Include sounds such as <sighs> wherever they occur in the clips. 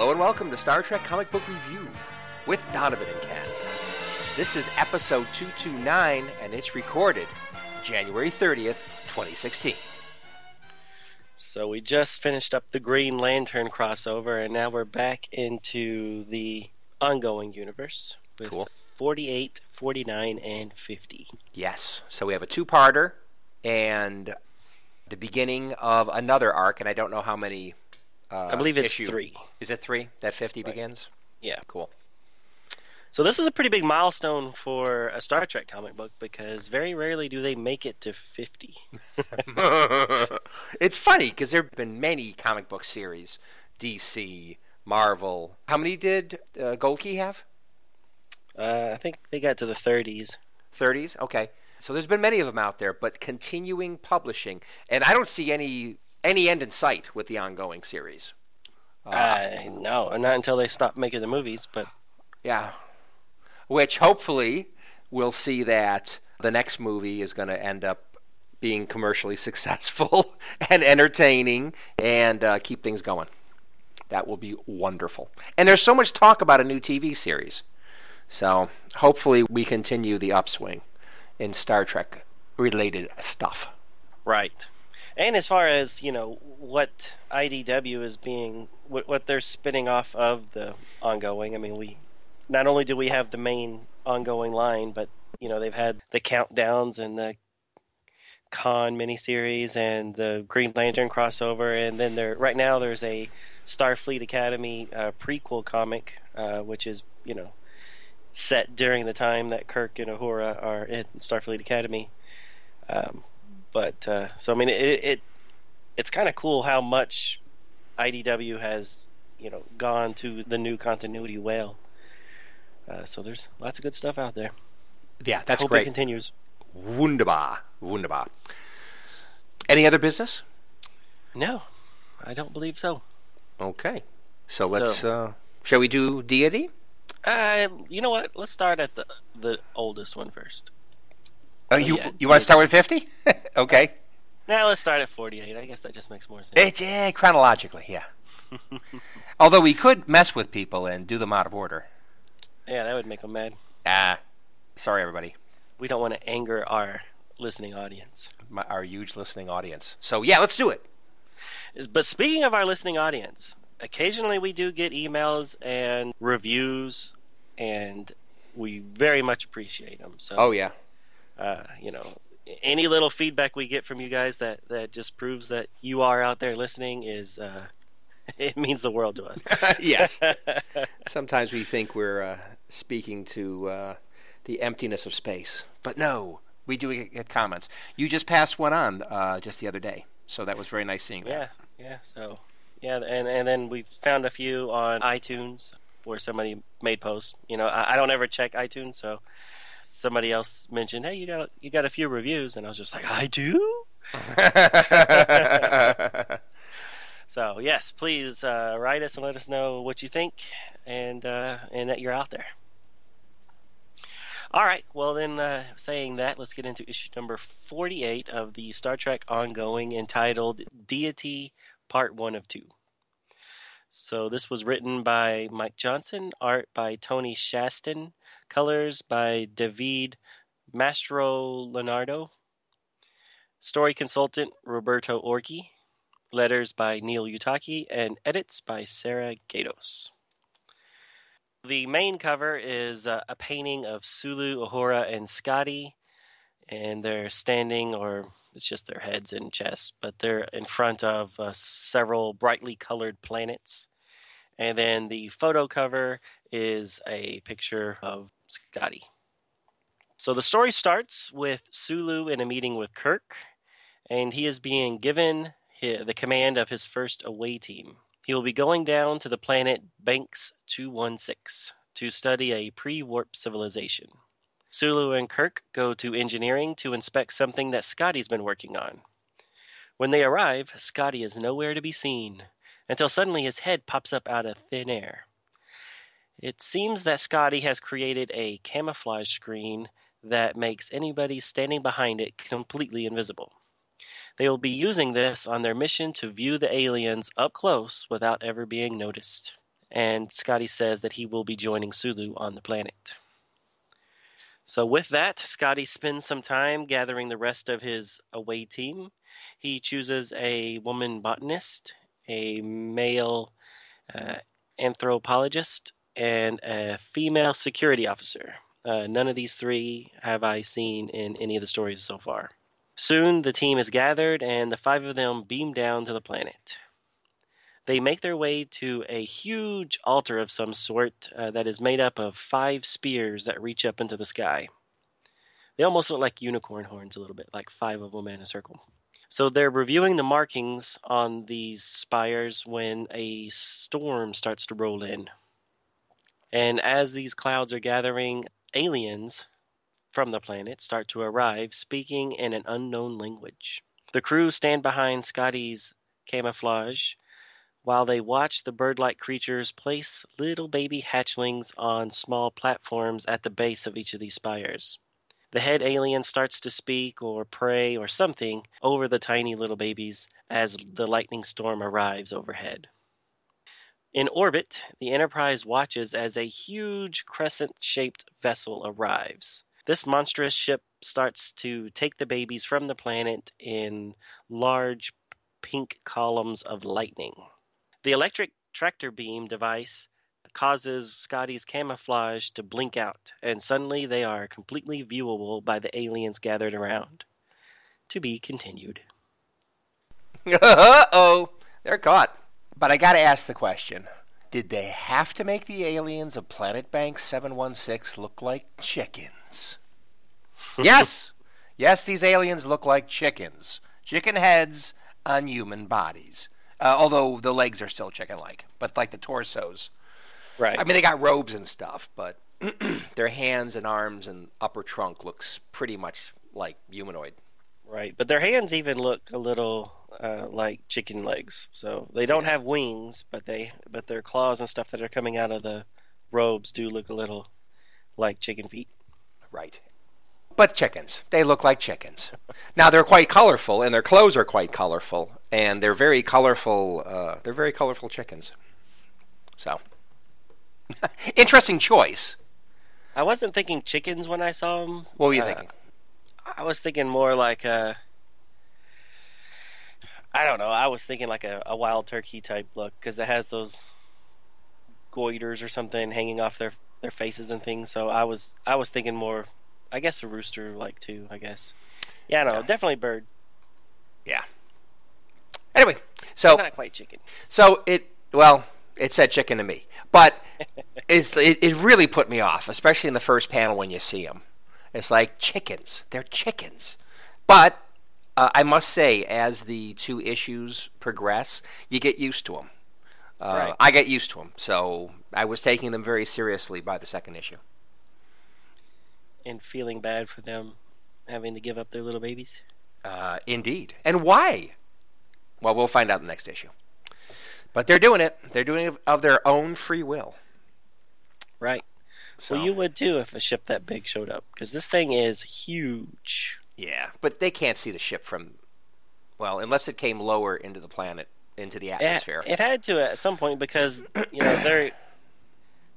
Hello and welcome to Star Trek Comic Book Review with Donovan and Ken. This is episode 229 and it's recorded January 30th, 2016. So we just finished up the Green Lantern crossover, and now we're back into the ongoing universe with Cool. 48, 49, and 50. Yes, so we have a two-parter and the beginning of another arc, and I don't know how many. Uh, I believe it's issue- three. Is it three that 50 Right. begins? Yeah. Cool. So this is a pretty big milestone for a Star Trek comic book because very rarely do they make it to 50. <laughs> it's funny because there have been many comic book series, DC, Marvel. How many did uh, Gold Key have? Uh, I think they got to the 30s. 30s. Okay, so there's been many of them out there, but continuing publishing, and I don't see any any end in sight with the ongoing series. Uh, no, not until they stop making the movies, but yeah, which hopefully we'll see that the next movie is going to end up being commercially <laughs> successful and entertaining and uh, keep things going. That will be wonderful. And there's so much talk about a new TV series. So hopefully we continue the upswing in Star Trek related stuff. Right. And as far as, you know, what IDW is being, what, what they're spinning off of the ongoing, I mean, we, not only do we have the main ongoing line, but, you know, they've had the countdowns and the Khan miniseries and the Green Lantern crossover, and then there, right now there's a Starfleet Academy uh, prequel comic, uh, which is, you know, set during the time that Kirk and Uhura are in Starfleet Academy. Um, but uh, so I mean, it, it it's kind of cool how much IDW has you know gone to the new continuity well. Uh, so there's lots of good stuff out there. Yeah, that's Hope it great. continues. Wunderbar. Wunderbar. Any other business? No, I don't believe so. Okay. So let's So- uh shall we do deity? Uh, you know what? Let's start at the the oldest one first. Uh, you yeah, you want to start with 50? <laughs> okay. Now let's start at 48. I guess that just makes more sense. It's yeah, chronologically, yeah. <laughs> Although we could mess with people and do them out of order. yeah, that would make them mad. Ah, sorry everybody, We don't want to anger our listening audience. My, our huge listening audience. So yeah, let's do it. But speaking of our listening audience, occasionally we do get emails and reviews, and we very much appreciate them. So, Oh yeah. Uh, you know, any little feedback we get from you guys that that just proves that you are out there listening is uh, <laughs> it means the world to us. <laughs> yes. <laughs> Sometimes we think we're uh, speaking to uh, the emptiness of space, but no, we do get, comments. You just passed one on uh, just the other day, so that was very nice seeing that. yeah, yeah. So, yeah, and and then we found a few on iTunes where somebody made posts. You know, I, I don't ever check iTunes, so somebody else mentioned, "Hey, you got you got a few reviews," and I was just like, "I do." <laughs> So yes, please uh, write us and let us know what you think, and uh, and that you're out there. All right. Well, then, uh, saying that, let's get into issue number forty-eight of the Star Trek ongoing, entitled "Deity," Part One of Two. So this was written by Mike Johnson, art by Tony Shasteen, colors by David Mastrolonardo, story consultant Roberto Orci, letters by Neil Uyetake, and edits by Sarah Gaydos. The main cover is uh, a painting of Sulu, Uhura, and Scotty, and they're standing, or it's just their heads and chests, but they're in front of uh, several brightly colored planets. And then the photo cover is a picture of Scotty. So the story starts with Sulu in a meeting with Kirk, and he is being given hi- the command of his first away team. He will be going down to the planet Banks 216 to study a pre warp civilization. Sulu and Kirk go to engineering to inspect something that Scotty's been working on. When they arrive, Scotty is nowhere to be seen, until suddenly his head pops up out of thin air. It seems that Scotty has created a camouflage screen that makes anybody standing behind it completely invisible. They will be using this on their mission to view the aliens up close without ever being noticed. And Scotty says that he will be joining Sulu on the planet. So, with that, Scotty spends some time gathering the rest of his away team. He chooses a woman botanist, a male uh, anthropologist, and a female security officer. Uh, none of these three have I seen in any of the stories so far. Soon the team is gathered, and the five of them beam down to the planet. They make their way to a huge altar of some sort uh, that is made up of five spears that reach up into the sky. They almost look like unicorn horns a little bit, like five of them in a circle. So they're reviewing the markings on these spires when a storm starts to roll in. And as these clouds are gathering, aliens from the planet start to arrive, speaking in an unknown language. The crew stand behind Scotty's camouflage while they watch the bird like creatures place little baby hatchlings on small platforms at the base of each of these spires. The head alien starts to speak or pray or something over the tiny little babies as the lightning storm arrives overhead. In orbit, the Enterprise watches as a huge crescent shaped vessel arrives. This monstrous ship starts to take the babies from the planet in large pink columns of lightning. The electric tractor beam device causes Scotty's camouflage to blink out, and suddenly they are completely viewable by the aliens gathered around. To be continued. <laughs> uh oh, they're caught. But I gotta ask the question Did they have to make the aliens of Planet Bank 716 look like chickens? <laughs> yes! Yes, these aliens look like chickens. Chicken heads on human bodies. Uh, although the legs are still chicken-like, but like the torsos. Right. I mean, they got robes and stuff, but <clears throat> their hands and arms and upper trunk looks pretty much like humanoid. Right, but their hands even look a little uh, like chicken legs. So they don't Yeah. have wings, but they but their claws and stuff that are coming out of the robes do look a little like chicken feet. Right. But chickens. They look like chickens. <laughs> Now they're quite colorful, and their clothes are quite colorful, and they're very colorful. Uh, they're very colorful chickens. So, <laughs> interesting choice. I wasn't thinking chickens when I saw them. What were you thinking? I was thinking more like a. I don't know. I was thinking like a, a wild turkey type look because it has those goiters or something hanging off their their faces and things. So I was I was thinking more. I guess a rooster like too. I guess. Yeah, no, Yeah. definitely bird. Yeah. Anyway, so Not quite chicken. so it well, it said chicken to me, but <laughs> it's, it it really put me off, especially in the first panel when you see them. It's like chickens. They're chickens, but uh, I must say, as the two issues progress, you get used to them. Uh, Right. I get used to them, so I was taking them very seriously by the second issue. and feeling bad for them having to give up their little babies. Uh, indeed, and why? Well, we'll find out in the next issue. But they're doing it. They're doing it of their own free will. Right. So, Well, you would too if a ship that big showed up because this thing is huge. Yeah, but they can't see the ship from, well, unless it came lower into the planet, into the It, atmosphere. it had to at some point because you know they're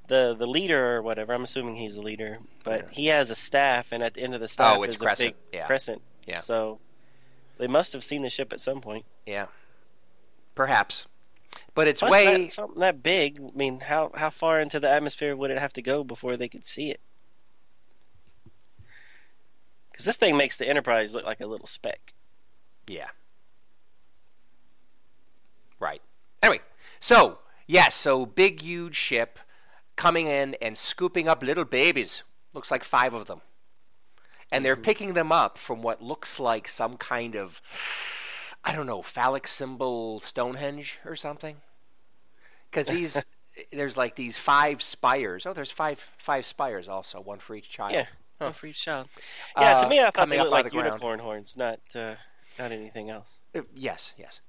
the the leader or whatever. I'm assuming he's the leader, but Yeah. he has a staff, and at the end of the staff Oh, is crescent, a big yeah. crescent. Yeah. So they must have seen the ship at some point. yeah, perhaps, but it's Plus, way. that, something that big. I mean, how how far into the atmosphere would it have to go before they could see it? Because this thing makes the Enterprise look like a little speck. Yeah. Right. Anyway, so yes, so big, huge ship coming in and scooping up little babies. Looks like five of them, and they're picking them up from what looks like some kind of, I don't know, phallic symbol Stonehenge or something. because these <laughs> there's like these five spires. Oh, there's five five spires also, one for each child. Yeah, Huh. for each child. Yeah, to Uh, me, I thought they looked like the ground. unicorn horns, not uh, not anything else. Uh, yes, yes.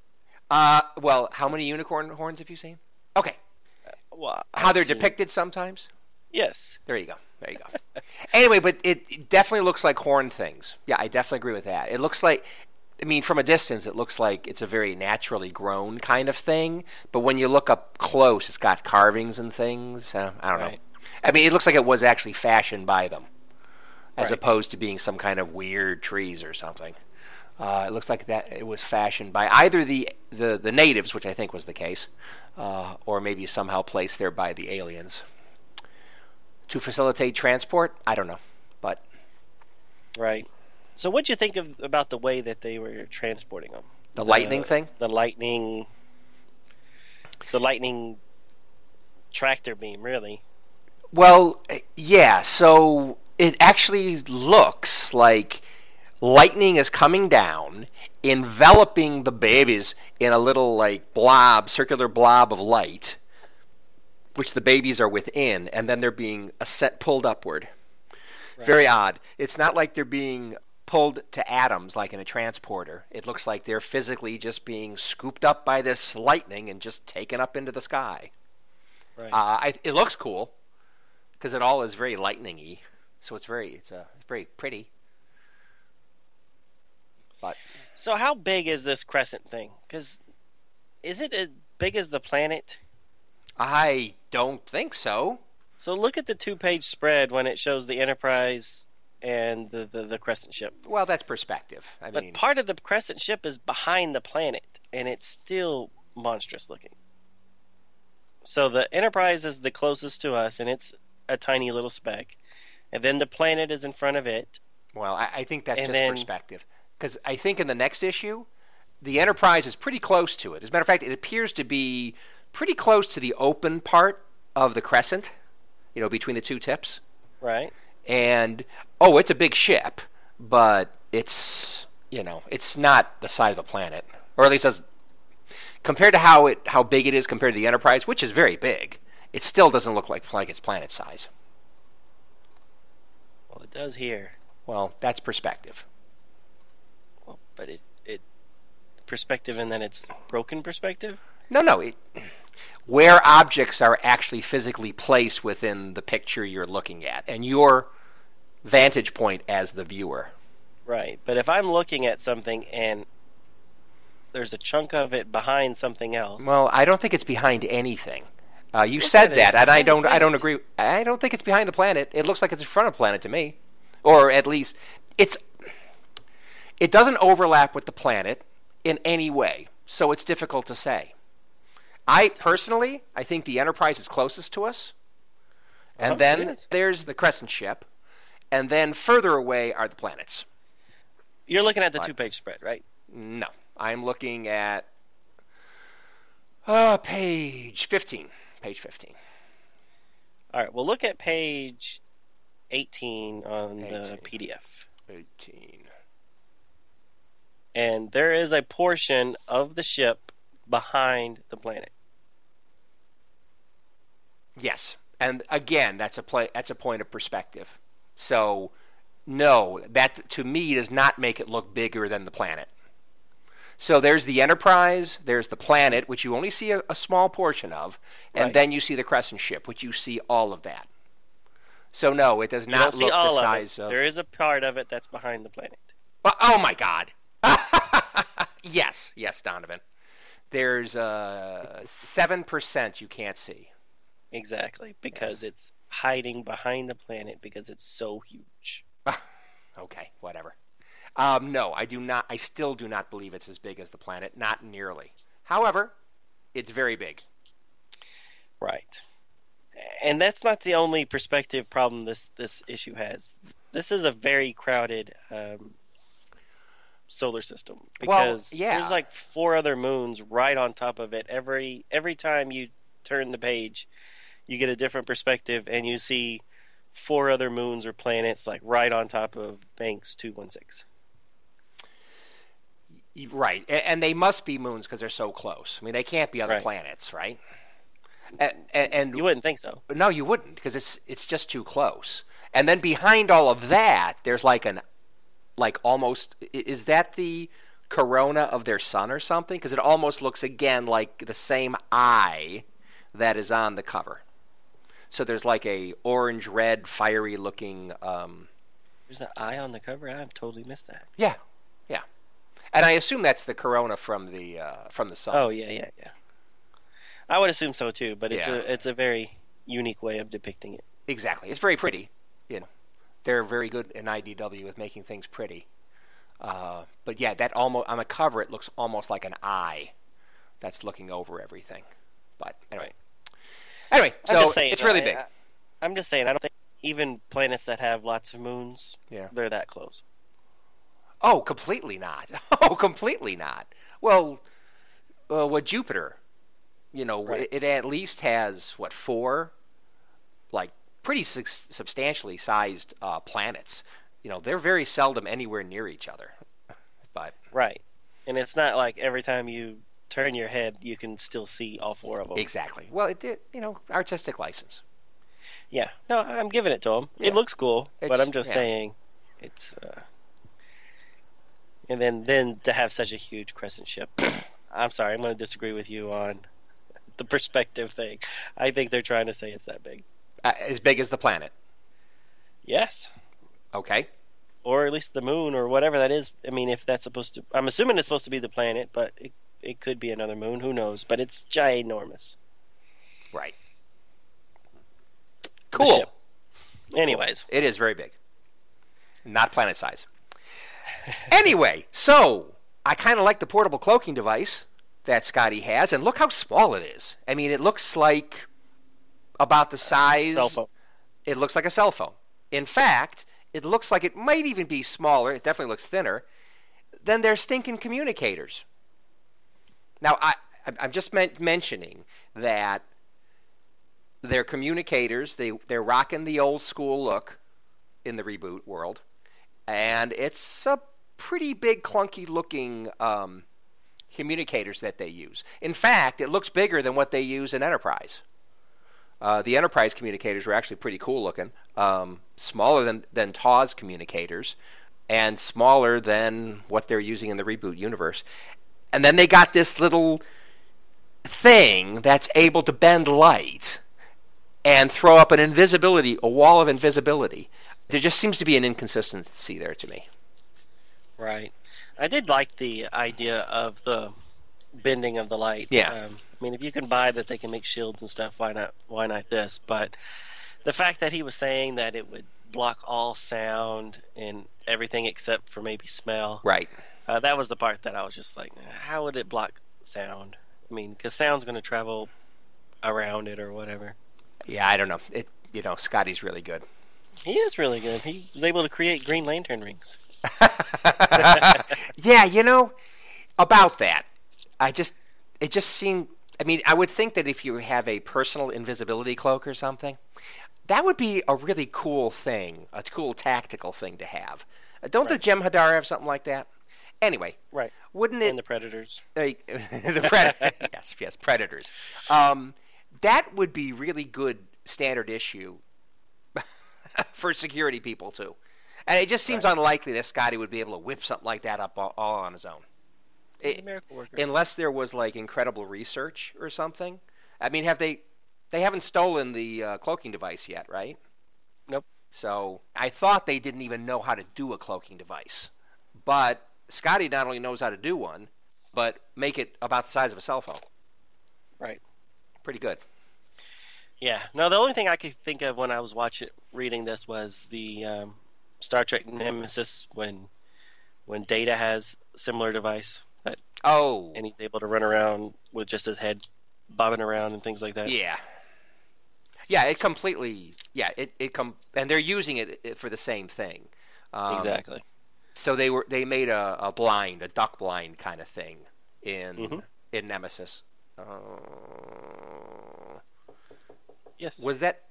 Uh, well, how many unicorn horns have you seen? Okay, Well, how I've they're seen- depicted sometimes. Yes. There you go. There you go. <laughs> anyway, but it, it definitely looks like horn things. Yeah, I definitely agree with that. It looks like, I mean, from a distance, it looks like it's a very naturally grown kind of thing. But when you look up close, it's got carvings and things. Uh, I don't know. I mean, it looks like it was actually fashioned by them, as Right. opposed to being some kind of weird trees or something. Uh, it looks like that it was fashioned by either the, the, the natives, which I think was the case, uh, or maybe somehow placed there by the aliens to facilitate transport. I don't know, but Right. So, what'd you think of about the way that they were transporting them? the lightning thing. The lightning. The lightning tractor beam, really. Well, yeah. So it actually looks like lightning is coming down, enveloping the babies in a little like blob, circular blob of light, which the babies are within, and then they're being a set pulled upward. Very odd. It's not like they're being pulled to atoms like in a transporter. It looks like they're physically just being scooped up by this lightning and just taken up into the sky. Right. Uh, I, it looks cool because it all is very lightningy. So it's very it's uh, it's very pretty. But so, how big is this crescent thing? Because is it as big as the planet? I don't think so. So, look at the two-page spread when it shows the Enterprise and the the, the crescent ship. Well, that's perspective. I But mean, part of the crescent ship is behind the planet, and it's still monstrous looking. So the Enterprise is the closest to us, and it's a tiny little speck. And then the planet is in front of it. well, I, I think that's just then- perspective because I think in the next issue, the Enterprise is pretty close to it. As a matter of fact, it appears to be pretty close to the open part of the crescent. You know, between the two tips. Right? and oh, it's a big ship, but it's you know it's not the size of a planet, or at least as compared to how it how big it is compared to the Enterprise, which is very big. It still doesn't look like like it's planet size. Does here. Well, that's perspective. Well, but it it perspective, and then it's broken perspective. No, no, it, where objects are actually physically placed within the picture you're looking at, and your vantage point as the viewer. Right. But if I'm looking at something and there's a chunk of it behind something else. Well, I don't think it's behind anything. Uh, you Look said that, and I don't. I don't agree. I don't think it's behind the planet. It looks like it's in front of the planet to me, or at least it's. It doesn't overlap with the planet in any way, so it's difficult to say. I personally, I think the Enterprise is closest to us, and Uh-huh, then there's the Crescent ship, and then further away are the planets. You're looking at the two-page spread, right? No, I'm looking at uh, page 15. Page 15. All right. Well, look at page 18 on the PDF. 18. and there is a portion of the ship behind the planet. Yes, and again, that's a play. That's a point of perspective. So, no, that to me does not make it look bigger than the planet. So there's the Enterprise, there's the planet, which you only see a, a small portion of, and Right. then you see the Crescent ship, which you see all of that. So no, it does not look the of size it. of. There is a part of it that's behind the planet. Oh, oh my God! <laughs> yes, yes, Donovan. There's uh seven percent you can't see. Exactly, because Yes. it's hiding behind the planet because it's so huge. <laughs> Okay, whatever. Um, no, I do not. I still do not believe it's as big as the planet. Not nearly. However, it's very big. Right. And that's not the only perspective problem this this issue has. This is a very crowded um, solar system Well, because yeah. there's like four other moons right on top of it. Every every time you turn the page, you get a different perspective and you see four other moons or planets like right on top of Banks 216. Right, and they must be moons because they're so close. I mean, they can't be other Right. planets, right? And, and, You wouldn't think so. no, you wouldn't because it's it's just too close. And then behind all of that, there's like an like almost is that the corona of their sun or something? Because it almost looks again like the same eye that is on the cover. So there's like a orange red fiery looking um, There's an eye on the cover. I've totally missed that. yeah yeah, and I assume that's the corona from the uh, from the sun. Oh yeah, yeah, yeah. I would assume so too, but it's Yeah. a it's a very unique way of depicting it. Exactly. It's very pretty. You know, they're very good in IDW with making things pretty. Uh, but yeah, that almost on the cover it looks almost like an eye that's looking over everything. But anyway, anyway, so saying, it's really I- big. I, I'm just saying. I don't think even planets that have lots of moons, Yeah. they're that close. Oh, completely not. <laughs> Oh, completely not. Well, uh, what Jupiter? You know, Right. it, it at least has what four, like pretty sub- substantially sized uh, planets. You know, they're very seldom anywhere near each other. But Right. And it's not like every time you turn your head, you can still see all four of them. exactly. Well, it did. You know, artistic license. Yeah. No, I'm giving it to him. Yeah. It looks cool, but I'm just yeah. saying, it's. Uh... And then, then to have such a huge crescent ship, <coughs> I'm sorry, I'm going to disagree with you on <laughs> the perspective thing. I think they're trying to say it's that big. Uh, as big as the planet. Yes, Okay. or at least the moon or whatever that is. I mean, if that's supposed to, I'm assuming it's supposed to be the planet, but it it could be another moon. Who knows? But it's ginormous. Right. Cool. Anyways, It is very big. Not planet size. <laughs> anyway, so I kind of like the portable cloaking device that Scotty has, and look how small it is. I mean, it looks like about the size. cell phone. It looks like a cell phone. In fact, it looks like it might even be smaller. It definitely looks thinner than their stinking communicators. Now, I, I'm- just men- mentioning that their communicators they they're rocking the old school look in the reboot world, and it's a pretty big clunky looking um, communicators that they use. In fact, it looks bigger than what they use in Enterprise. Uh, the Enterprise communicators were actually pretty cool looking, um, smaller than than TAW's communicators, and smaller than what they're using in the reboot universe. And then they got this little thing that's able to bend light and throw up an invisibility, a wall of invisibility. There just seems to be an inconsistency there to me. Right. I did like the idea of the bending of the light. Yeah. Um, I mean, if you can buy that they can make shields and stuff, why not? Why not this? But the fact that he was saying that it would block all sound and everything except for maybe smell, Right. uh, that was the part that I was just like, how would it block sound? I mean, because sound's going to travel around it or whatever. Yeah, I don't know. It you know, Scotty's really good. He is really good. He was able to create Green Lantern rings. <laughs> yeah, you know, about that. I just it just seemed I mean, I would think that if you have a personal invisibility cloak or something, that would be a really cool thing, a cool tactical thing to have. Uh, Don't the Right. Jem'Hadar have something like that? Anyway, Right. wouldn't it And the Predators. <laughs> The pred- <laughs> yes, yes, predators. Um, that would be really good standard issue for security people too. And it just seems Right. unlikely that Scotty would be able to whip something like that up all, all on his own, It- a miracle worker. unless there was like incredible research or something. I mean, have they? They haven't stolen the uh, cloaking device yet, right? Nope. So I thought they didn't even know how to do a cloaking device, but Scotty not only knows how to do one, but make it about the size of a cell phone. Right. Pretty good. Yeah. No, the only thing I could think of when I was watching, reading this was the um, Star Trek Nemesis when when Data has similar device that, Oh, and he's able to run around with just his head bobbing around and things like that. yeah, yeah. It completely, yeah. It it com- and they're using it for the same thing. Um, exactly. So they were they made a, a blind, a duck blind kind of thing in Mhm. in Nemesis. Uh, Yes. was that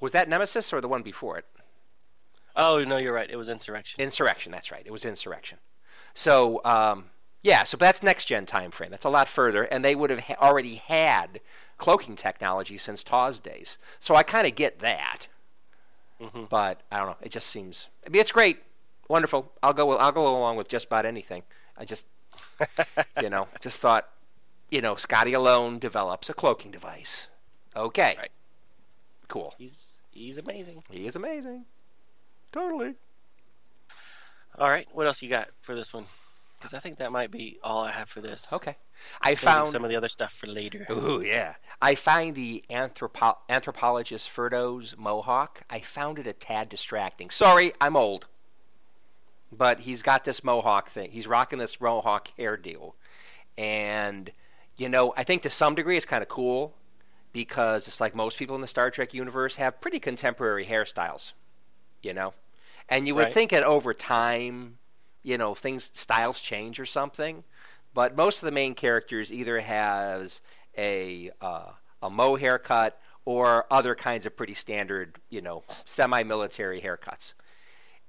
was that Nemesis or the one before it? oh no, you're right. It was Insurrection. Insurrection. That's right. It was Insurrection. So um, Yeah, so that's next gen time frame. That's a lot further, and they would have ha- already had cloaking technology since Taw's days. So I kind of get that, hmm but I don't know. It just seems. I mean, it's great, wonderful. I'll go. I'll go along with just about anything. I just, <laughs> you know, just thought, you know, Scotty alone develops a cloaking device. Okay. Right. Cool. he's he's amazing. He is amazing. Totally. All right, what else you got for this one? Because I think that might be all I have for this. Okay. I Saving found some of the other stuff for later. Ooh, yeah. I find the anthropo- anthropologist Frodo's mohawk. I found it a tad distracting. Sorry, I'm old, but he's got this mohawk thing. He's rocking this mohawk hair deal, and you know, I think to some degree it's kind of cool because it's like most people in the Star Trek universe have pretty contemporary hairstyles, you know, and you would Right. think that over time, you know, things styles change or something but most of the main characters either has a uh, a mo haircut or other kinds of pretty standard, you know, semi-military haircuts.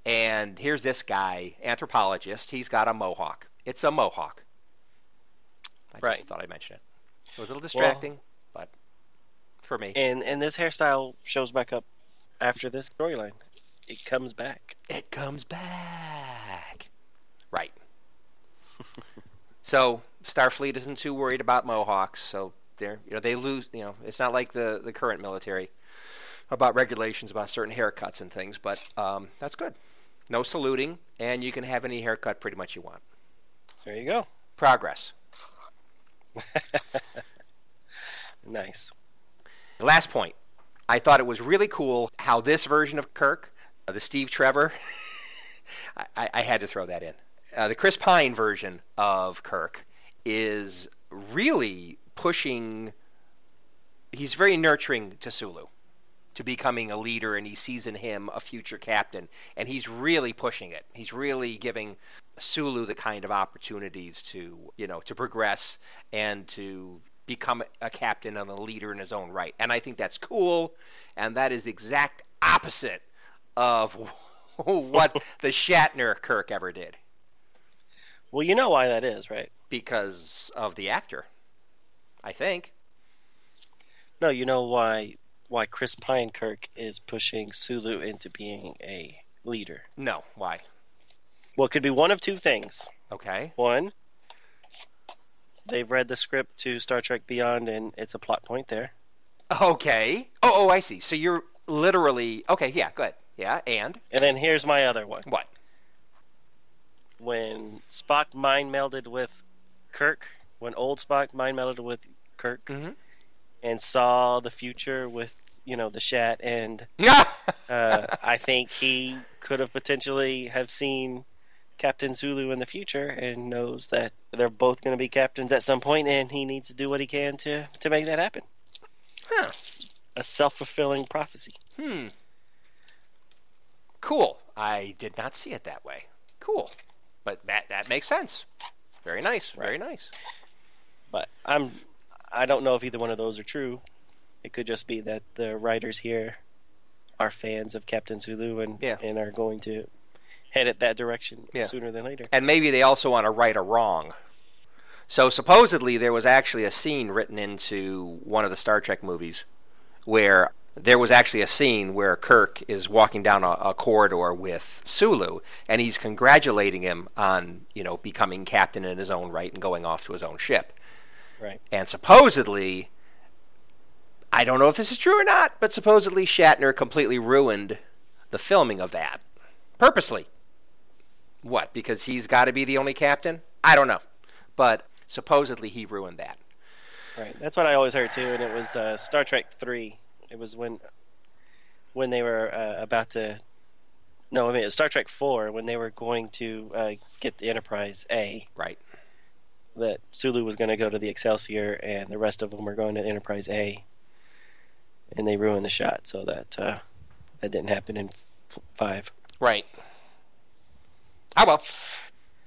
And here's this guy, anthropologist. He's got a mohawk. It's a mohawk. I Right. just thought I'd mention it. It was a little distracting, but for me, And and this hairstyle shows back up after this storyline. It comes back. it comes back. Right. <laughs> so Starfleet isn't too worried about Mohawks, so they're you know they lose you know it's not like the the current military about regulations about certain haircuts and things, but um, that's good. No saluting, and you can have any haircut pretty much you want. There you go. Progress. <laughs> Nice. Last point. I thought it was really cool how this version of Kirk, uh, the Steve Trevor, <laughs> I, I, had to throw that in. Uh, the Chris Pine version of Kirk is really pushing. He's very nurturing to Sulu, to becoming a leader, and he sees in him a future captain, and he's really pushing it. He's really giving Sulu the kind of opportunities to, you know, to progress and to become a captain and a leader in his own right. And I think that's cool, and that is the exact opposite of <laughs> what <laughs> the Shatner Kirk ever did Well, you know why that is, right? because of the actor. I think. No, you know why why Chris Pine Kirk is pushing Sulu into being a leader. No, why? Well, it could be one of two things. Okay. One, they've read the script to Star Trek Beyond, and it's a plot point there. Okay. Oh, oh, I see. So you're literally okay. Yeah, good. Yeah, and And then here's my other one. what? When Spock mind melded with Kirk, when old Spock mind melded with Kirk, Mm-hmm. and saw the future with you know the Shat, and <laughs> uh, I think he could have potentially have seen Captain Sulu in the future, and knows that they're both going to be captains at some point, and he needs to do what he can to to make that happen. Huh. It's a self fulfilling prophecy. Hmm. Cool. I did not see it that way. Cool. But that that makes sense. Very nice. Very nice. But I'm I don't know if either one of those are true. It could just be that the writers here are fans of Captain Sulu and Yeah. and are going to head it that direction Yeah. sooner than later. And maybe they also want to right a wrong. So supposedly there was actually a scene written into one of the Star Trek movies where there was actually a scene where Kirk is walking down a, a corridor with Sulu and he's congratulating him on, you know, becoming captain in his own right and going off to his own ship. Right. And supposedly I don't know if this is true or not, but supposedly Shatner completely ruined the filming of that. Purposely. What? Because he's got to be the only captain? I don't know. But supposedly he ruined that. Right. That's what I always heard too, and it was uh, Star Trek three. It was when when they were uh, about to. No, I mean it was Star Trek four when they were going to uh, get the Enterprise A. Right. That Sulu was going to go to the Excelsior, and the rest of them were going to Enterprise A. And they ruined the shot, so that uh, that didn't happen in f- five. Right. Ah, well.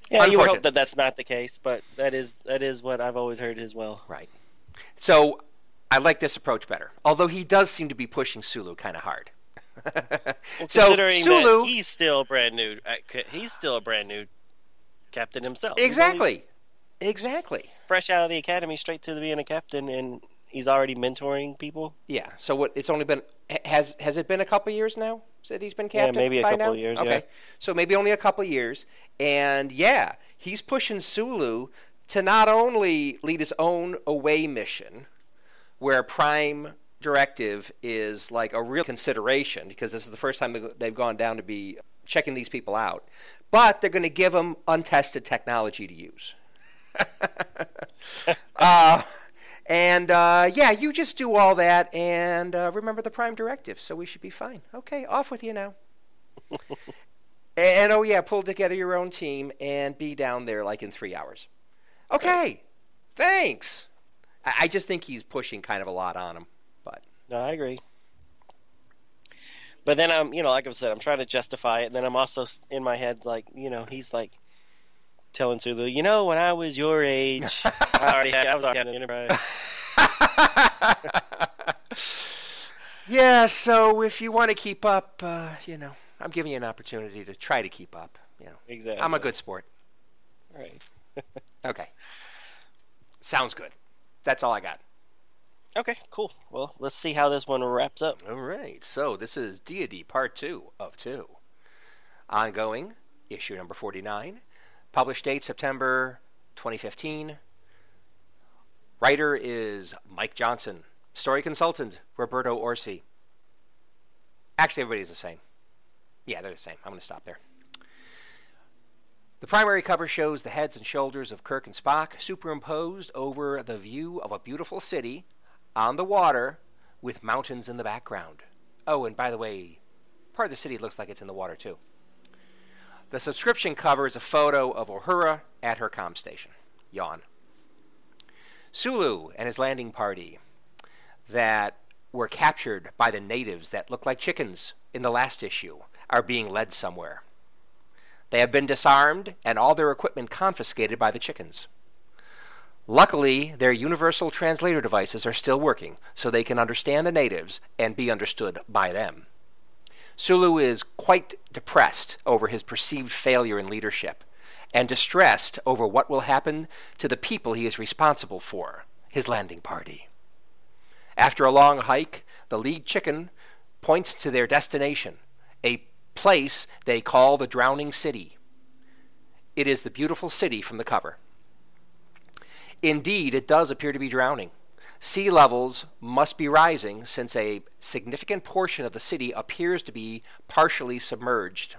Yeah, you would hope that that's not the case, but that is that is what I've always heard as well. Right. So I like this approach better. Although he does seem to be pushing Sulu kind of hard. Well, <laughs> so considering Sulu. that he's still brand new, uh, he's still a brand new captain himself. Exactly. Exactly. fresh out of the academy, straight to being a captain, and he's already mentoring people. Yeah. So what? It's only been has has it been a couple years now? Said he's been captain. Yeah, maybe a couple now? of years, Okay. yeah. So maybe only a couple of years, and yeah, he's pushing Sulu to not only lead his own away mission, where Prime Directive is like a real consideration because this is the first time they- they've gone down to be checking these people out, but they're going to give them untested technology to use. <laughs> uh, and uh, yeah, you just do all that and uh, remember the Prime Directive, so we should be fine. Okay, off with you now. <laughs> and oh yeah, pull together your own team and be down there like in three hours. Okay, thanks. I, I just think he's pushing kind of a lot on him. But. No, I agree. But then I'm, you know, like I said, I'm trying to justify it. And then I'm also in my head, like, you know, he's like telling Sulu, you know, when I was your age, <laughs> I already had, I was already in Enterprise. <laughs> yeah, so if you want to keep up, uh, you know, I'm giving you an opportunity to try to keep up. You know, Exactly. I'm a good sport. Right. <laughs> Okay. Sounds good. That's all I got. Okay, cool. Well, let's see how this one wraps up. All right. So this is Deity Part 2 of 2. Ongoing, issue number 49. Published date September 2015. Writer is Mike Johnson. Story consultant Roberto Orci. Actually, everybody's the same. Yeah, they're the same. I'm going to stop there. The primary cover shows the heads and shoulders of Kirk and Spock superimposed over the view of a beautiful city on the water with mountains in the background. Oh, and by the way, part of the city looks like it's in the water too. The subscription cover is a photo of Uhura at her comm station. Yawn. Sulu and his landing party that were captured by the natives that look like chickens in the last issue are being led somewhere. They have been disarmed and all their equipment confiscated by the chickens. Luckily, their universal translator devices are still working, so they can understand the natives and be understood by them. Sulu is quite depressed over his perceived failure in leadership and distressed over what will happen to the people he is responsible for, his landing party. After a long hike, the lead chicken points to their destination, a place they call the Drowning City. It is the beautiful city from the cover. Indeed, it does appear to be drowning. Sea levels must be rising since a significant portion of the city appears to be partially submerged.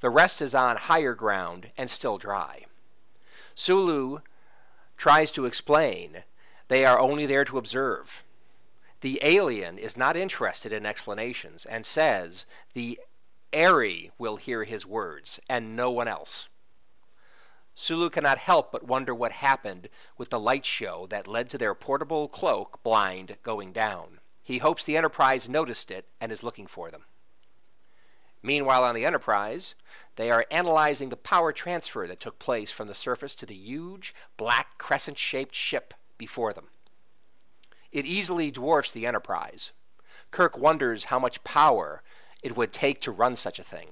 The rest is on higher ground and still dry. Sulu tries to explain they are only there to observe. The alien is not interested in explanations and says the Airy will hear his words and no one else. Sulu cannot help but wonder what happened with the light show that led to their portable cloak blind going down. He hopes the Enterprise noticed it and is looking for them. Meanwhile, on the Enterprise, they are analyzing the power transfer that took place from the surface to the huge, black, crescent shaped ship before them. It easily dwarfs the Enterprise. Kirk wonders how much power it would take to run such a thing.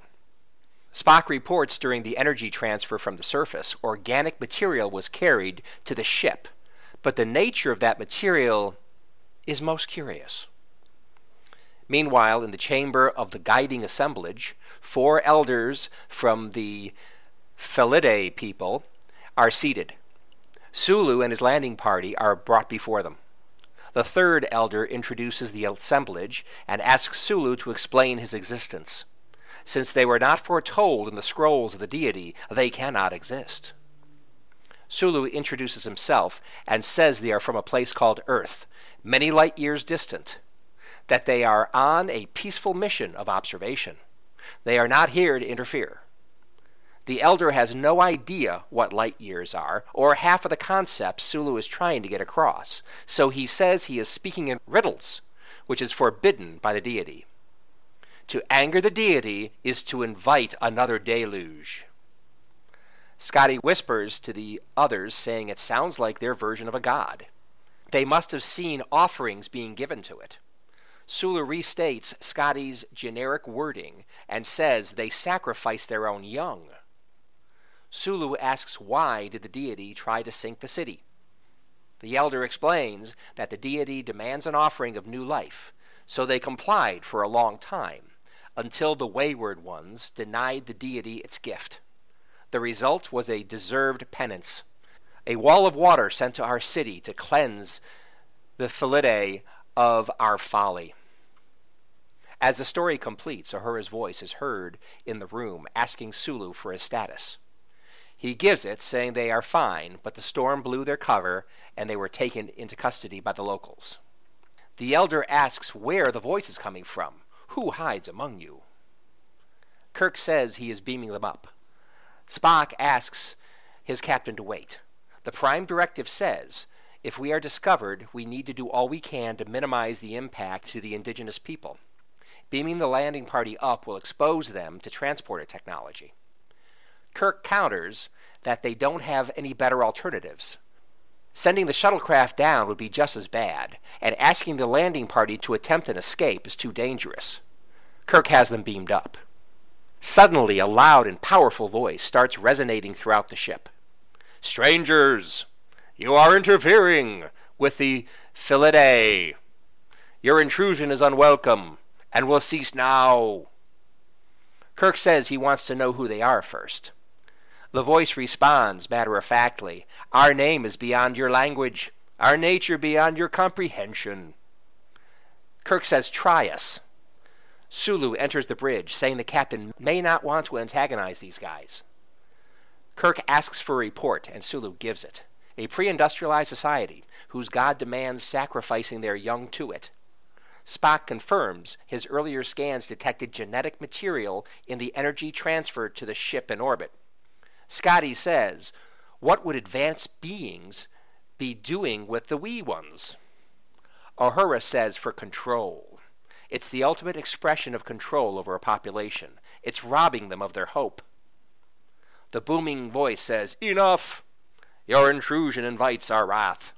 Spock reports during the energy transfer from the surface, organic material was carried to the ship, but the nature of that material is most curious. Meanwhile, in the chamber of the guiding assemblage, four elders from the Felidae people are seated. Sulu and his landing party are brought before them. The third elder introduces the assemblage and asks Sulu to explain his existence. Since they were not foretold in the scrolls of the deity, they cannot exist. Sulu introduces himself and says they are from a place called Earth, many light years distant, that they are on a peaceful mission of observation. They are not here to interfere. The elder has no idea what light years are, or half of the concepts Sulu is trying to get across, so he says he is speaking in riddles, which is forbidden by the deity. To anger the deity is to invite another deluge. Scotty whispers to the others, saying it sounds like their version of a god. They must have seen offerings being given to it. Sulu restates Scotty's generic wording and says they sacrifice their own young. Sulu asks why did the deity try to sink the city? The elder explains that the deity demands an offering of new life, so they complied for a long time until the wayward ones denied the deity its gift. The result was a deserved penance, a wall of water sent to our city to cleanse the Felidae of our folly. As the story completes, Uhura's voice is heard in the room asking Sulu for his status. He gives it, saying they are fine, but the storm blew their cover and they were taken into custody by the locals. The elder asks where the voice is coming from. Who hides among you? Kirk says he is beaming them up. Spock asks his captain to wait. The Prime Directive says if we are discovered, we need to do all we can to minimize the impact to the indigenous people. Beaming the landing party up will expose them to transporter technology. Kirk counters that they don't have any better alternatives. Sending the shuttlecraft down would be just as bad, and asking the landing party to attempt an escape is too dangerous. Kirk has them beamed up. Suddenly, a loud and powerful voice starts resonating throughout the ship. Strangers, you are interfering with the Felidae. Your intrusion is unwelcome and will cease now. Kirk says he wants to know who they are first. The voice responds matter of factly Our name is beyond your language, our nature beyond your comprehension. Kirk says, Try us. Sulu enters the bridge, saying the captain may not want to antagonize these guys. Kirk asks for a report, and Sulu gives it. A pre industrialized society whose god demands sacrificing their young to it. Spock confirms his earlier scans detected genetic material in the energy transferred to the ship in orbit. Scotty says, What would advanced beings be doing with the wee ones? Uhura says, For control. It's the ultimate expression of control over a population. It's robbing them of their hope. The booming voice says, Enough! Your intrusion invites our wrath.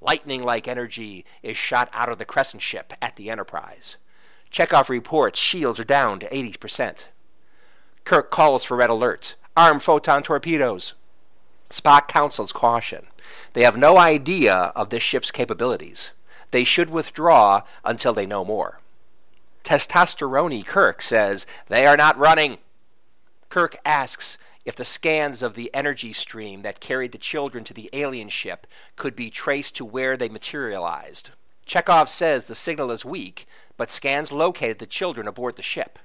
Lightning like energy is shot out of the Crescent ship at the Enterprise. Chekov reports shields are down to 80%. Kirk calls for red alert. Arm photon torpedoes. Spock counsels caution. They have no idea of this ship's capabilities. They should withdraw until they know more. Testosterone Kirk says, They are not running. Kirk asks if the scans of the energy stream that carried the children to the alien ship could be traced to where they materialized. Chekov says the signal is weak, but scans located the children aboard the ship.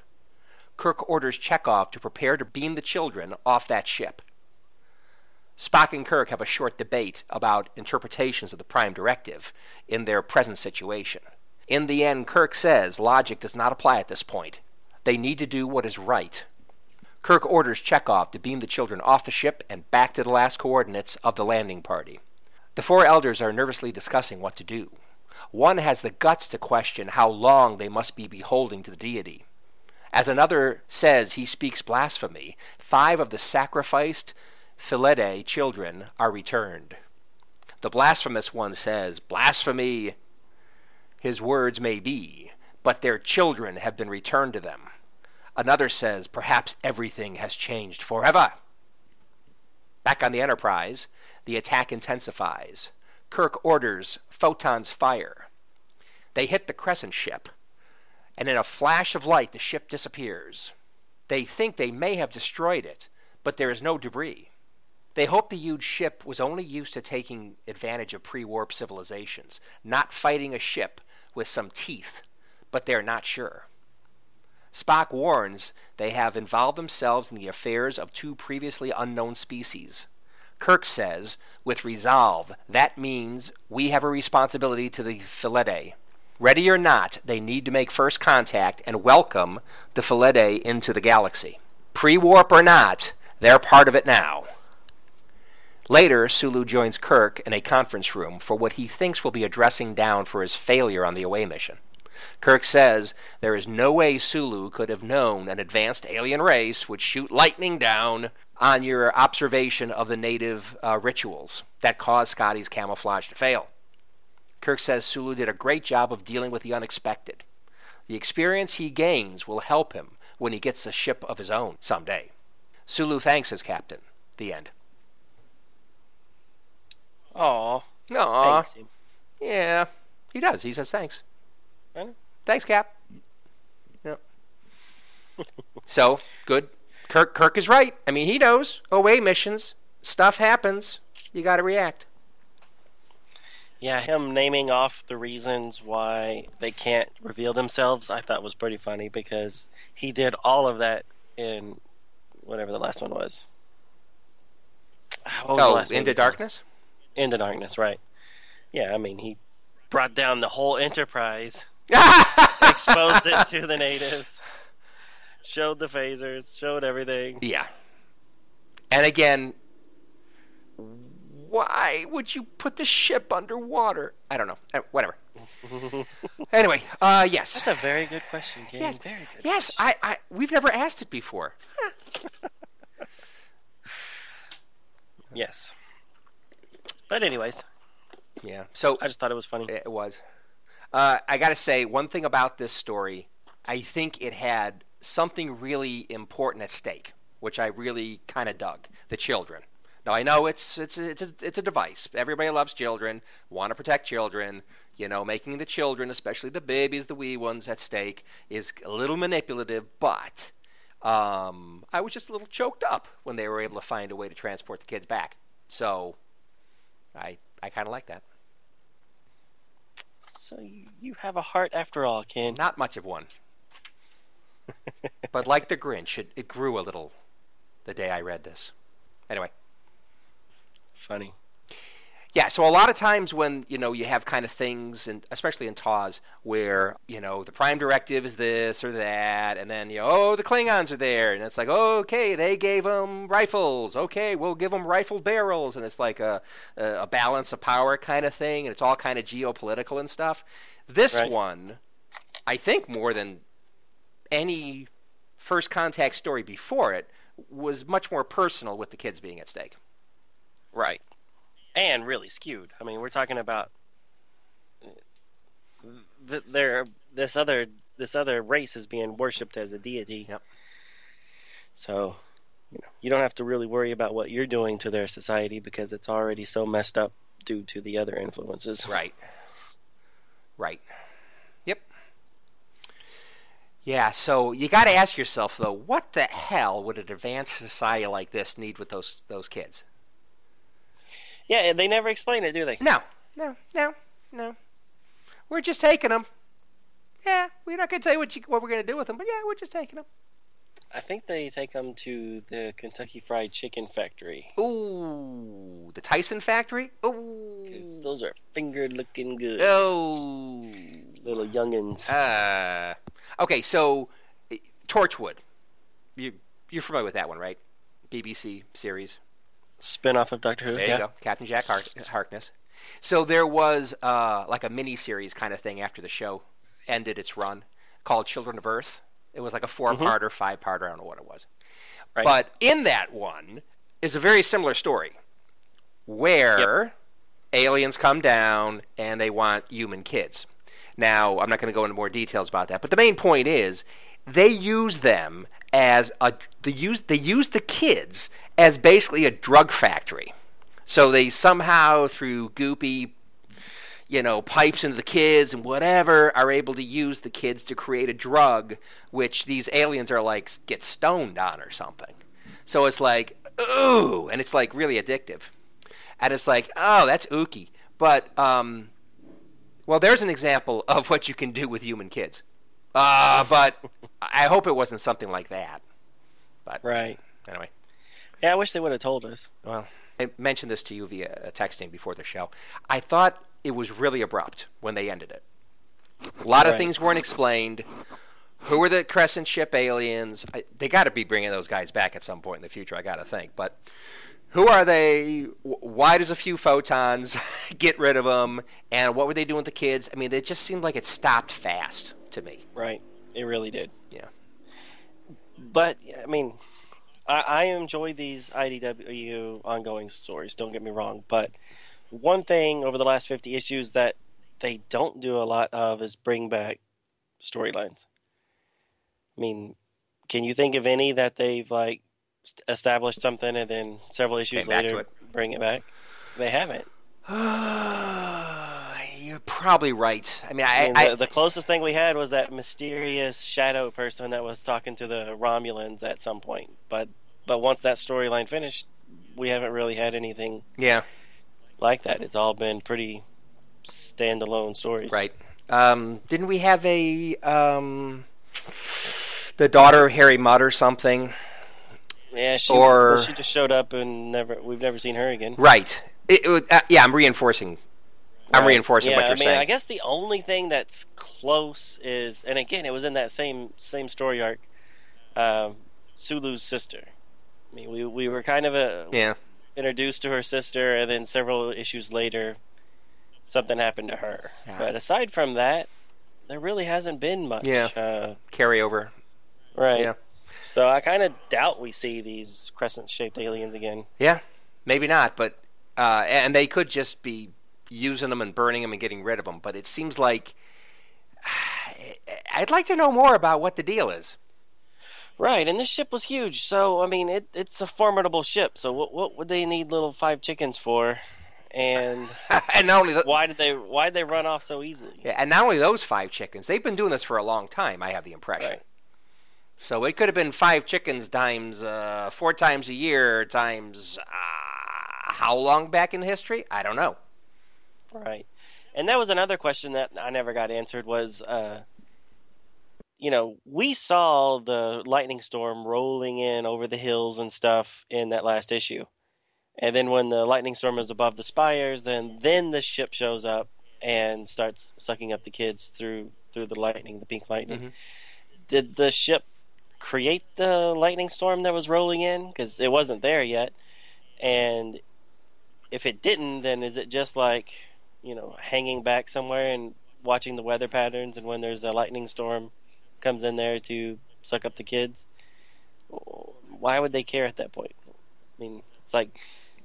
Kirk orders Chekov to prepare to beam the children off that ship. Spock and Kirk have a short debate about interpretations of the Prime Directive in their present situation. In the end, Kirk says logic does not apply at this point. They need to do what is right. Kirk orders Chekov to beam the children off the ship and back to the last coordinates of the landing party. The four elders are nervously discussing what to do. One has the guts to question how long they must be beholding to the deity. As another says he speaks blasphemy, five of the sacrificed Felidae children are returned. The blasphemous one says, Blasphemy! His words may be, but their children have been returned to them. Another says, Perhaps everything has changed forever. Back on the Enterprise, the attack intensifies. Kirk orders photons fire. They hit the Crescent ship, and in a flash of light, the ship disappears. They think they may have destroyed it, but there is no debris. They hope the huge ship was only used to taking advantage of pre warp civilizations, not fighting a ship with some teeth, but they're not sure. Spock warns they have involved themselves in the affairs of two previously unknown species. Kirk says, with resolve, that means we have a responsibility to the Felidae. Ready or not, they need to make first contact and welcome the Felidae into the galaxy. Pre warp or not, they're part of it now. Later, Sulu joins Kirk in a conference room for what he thinks will be a dressing down for his failure on the away mission. Kirk says there is no way Sulu could have known an advanced alien race would shoot lightning down on your observation of the native uh, rituals that caused Scotty's camouflage to fail. Kirk says Sulu did a great job of dealing with the unexpected. The experience he gains will help him when he gets a ship of his own someday. Sulu thanks his captain. The end. Aw, Aw, thanks yeah, he does. He says thanks. I know. Thanks, Cap. Yep. <laughs> so good. Kirk Kirk is right. I mean, he knows. Away missions, stuff happens. You got to react. Yeah, him naming off the reasons why they can't reveal themselves, I thought was pretty funny because he did all of that in whatever the last one was. What was the Oh, last into movie? darkness. Into darkness, right? Yeah, I mean he brought down the whole Enterprise, <laughs> Exposed it to the natives, showed the phasers, showed everything. Yeah. And again, why would you put the ship underwater? I don't know. Uh, Whatever. <laughs> Anyway, uh, yes. That's a very good question, Ken. Yes. Very good. Yes, I, I, we've never asked it before. <laughs> Yes. But anyways, Yeah. So I just thought it was funny. It was. Uh, I got to say, one thing about this story, I think it had something really important at stake, which I really kind of dug. The children. Now I know it's it's a, it's a, it's a device. Everybody loves children, want to protect children. You know, making the children, especially the babies, the wee ones, at stake is a little manipulative. But um, I was just a little choked up when they were able to find a way to transport the kids back. So I I kind of like that. So you, you have a heart after all, Ken. Not much of one. <laughs> but like the Grinch, it, it grew a little the day I read this. Anyway, Funny. Yeah. So a lot of times when you know you have kind of things, and especially in TOS, where you know the Prime Directive is this or that, and then you know oh the Klingons are there, and it's like okay they gave them rifles, okay we'll give them rifle barrels, and it's like a a, balance of power kind of thing, and it's all kind of geopolitical and stuff. This Right. one, I think more than any first contact story before it was much more personal with the kids being at stake. Right. And really skewed. I mean, we're talking about th- there this other this other race is being worshipped as a deity. Yep. So, you know, you don't have to really worry about what you're doing to their society because it's already so messed up due to the other influences. Right. Right. Yep. Yeah, so you got to ask yourself though, what the hell would an advanced society like this need with those those kids? Yeah, they never explain it, do they? No, no, no, no. We're just taking them. Yeah, we're not gonna tell you what you, what we're gonna do with them, but yeah, we're just taking them. I think they take them to the Kentucky Fried Chicken Factory. Ooh, the Tyson Factory. Ooh. those are fingered looking good. Oh. Little youngins. Uh, okay, so eh, Torchwood. You you're familiar with that one, right? BBC series. Spin off of Doctor Who. There yeah. you go, Captain Jack Hark- Harkness. So there was uh, like a mini series kind of thing after the show ended its run called Children of Earth. It was like a four part or five-part. I don't know what it was. Right. But in that one is a very similar story, where aliens come down and they want human kids. Now, I'm not going to go into more details about that, but the main point is they use them as a they use they use the kids as basically a drug factory. So they somehow through goopy you know, pipes into the kids and whatever are able to use the kids to create a drug which these aliens are like get stoned on or something. So it's like, ooh, and it's like really addictive. And it's like, oh, that's ooky. But um well, there's an example of what you can do with human kids. Uh, but I hope it wasn't something like that. But Right. anyway, Yeah, I wish they would have told us. well, I mentioned this to you via texting before the show. I thought it was really abrupt when they ended it. A lot of things weren't explained. Who are the Crescent ship aliens? I, they got to be bringing those guys back at some point in the future. I got to think, but who are they? Why does a few photons <laughs> get rid of them? And what were they doing with the kids? I mean, it just seemed like it stopped fast to me. Right. It really did. Yeah. But I mean, I, I enjoy these IDW ongoing stories. Don't get me wrong, but one thing over the last fifty issues that they don't do a lot of is bring back storylines. I mean, can you think of any that they've like established something and then several issues Came later it. bring it back. They haven't. <sighs> <sighs> <sighs> Probably right. I mean, I I, mean, I, the, the closest thing we had was that mysterious shadow person that was talking to the Romulans at some point. But but once that storyline finished, we haven't really had anything yeah, like that. It's all been pretty standalone stories. right. Um, didn't we have a um, the daughter of Harry Mudd or something? Yeah, she Or- well, she just showed up and never we've never seen her again. Right. It, it uh, yeah, I'm reinforcing. I'm Right. reinforcing yeah, what you're I mean, saying. I guess the only thing that's close is, and again, it was in that same same story arc, um, Sulu's sister. I mean, we we were kind of a, yeah. introduced to her sister, and then several issues later, something happened to her. Yeah. But aside from that, there really hasn't been much. Yeah. Uh, Carryover. right. Yeah. So I kind of doubt we see these crescent-shaped aliens again. Yeah, maybe not, but uh, and they could just be using them and burning them and getting rid of them. But it seems like <sighs> I'd like to know more about what the deal is. Right, and this ship was huge. So I mean, it, it's a formidable ship. So what what would they need little five chickens for? And <laughs> and not only th- why did they why did they run off so easily? yeah, and not only those five chickens, they've been doing this for a long time. I have the impression. Right. So it could have been five chickens times uh, four times a year times uh, how long back in history? I don't know. Right. And that was another question that I never got answered was uh you know, we saw the lightning storm rolling in over the hills and stuff in that last issue. And then when the lightning storm is above the spires, then then the ship shows up and starts sucking up the kids through through the lightning, the pink lightning. Mhm. Did the ship create the lightning storm that was rolling in because it wasn't there yet? And if it didn't, then is it just like you know hanging back somewhere and watching the weather patterns, and when there's a lightning storm comes in there to suck up the kids? Why would they care at that point? I mean, it's like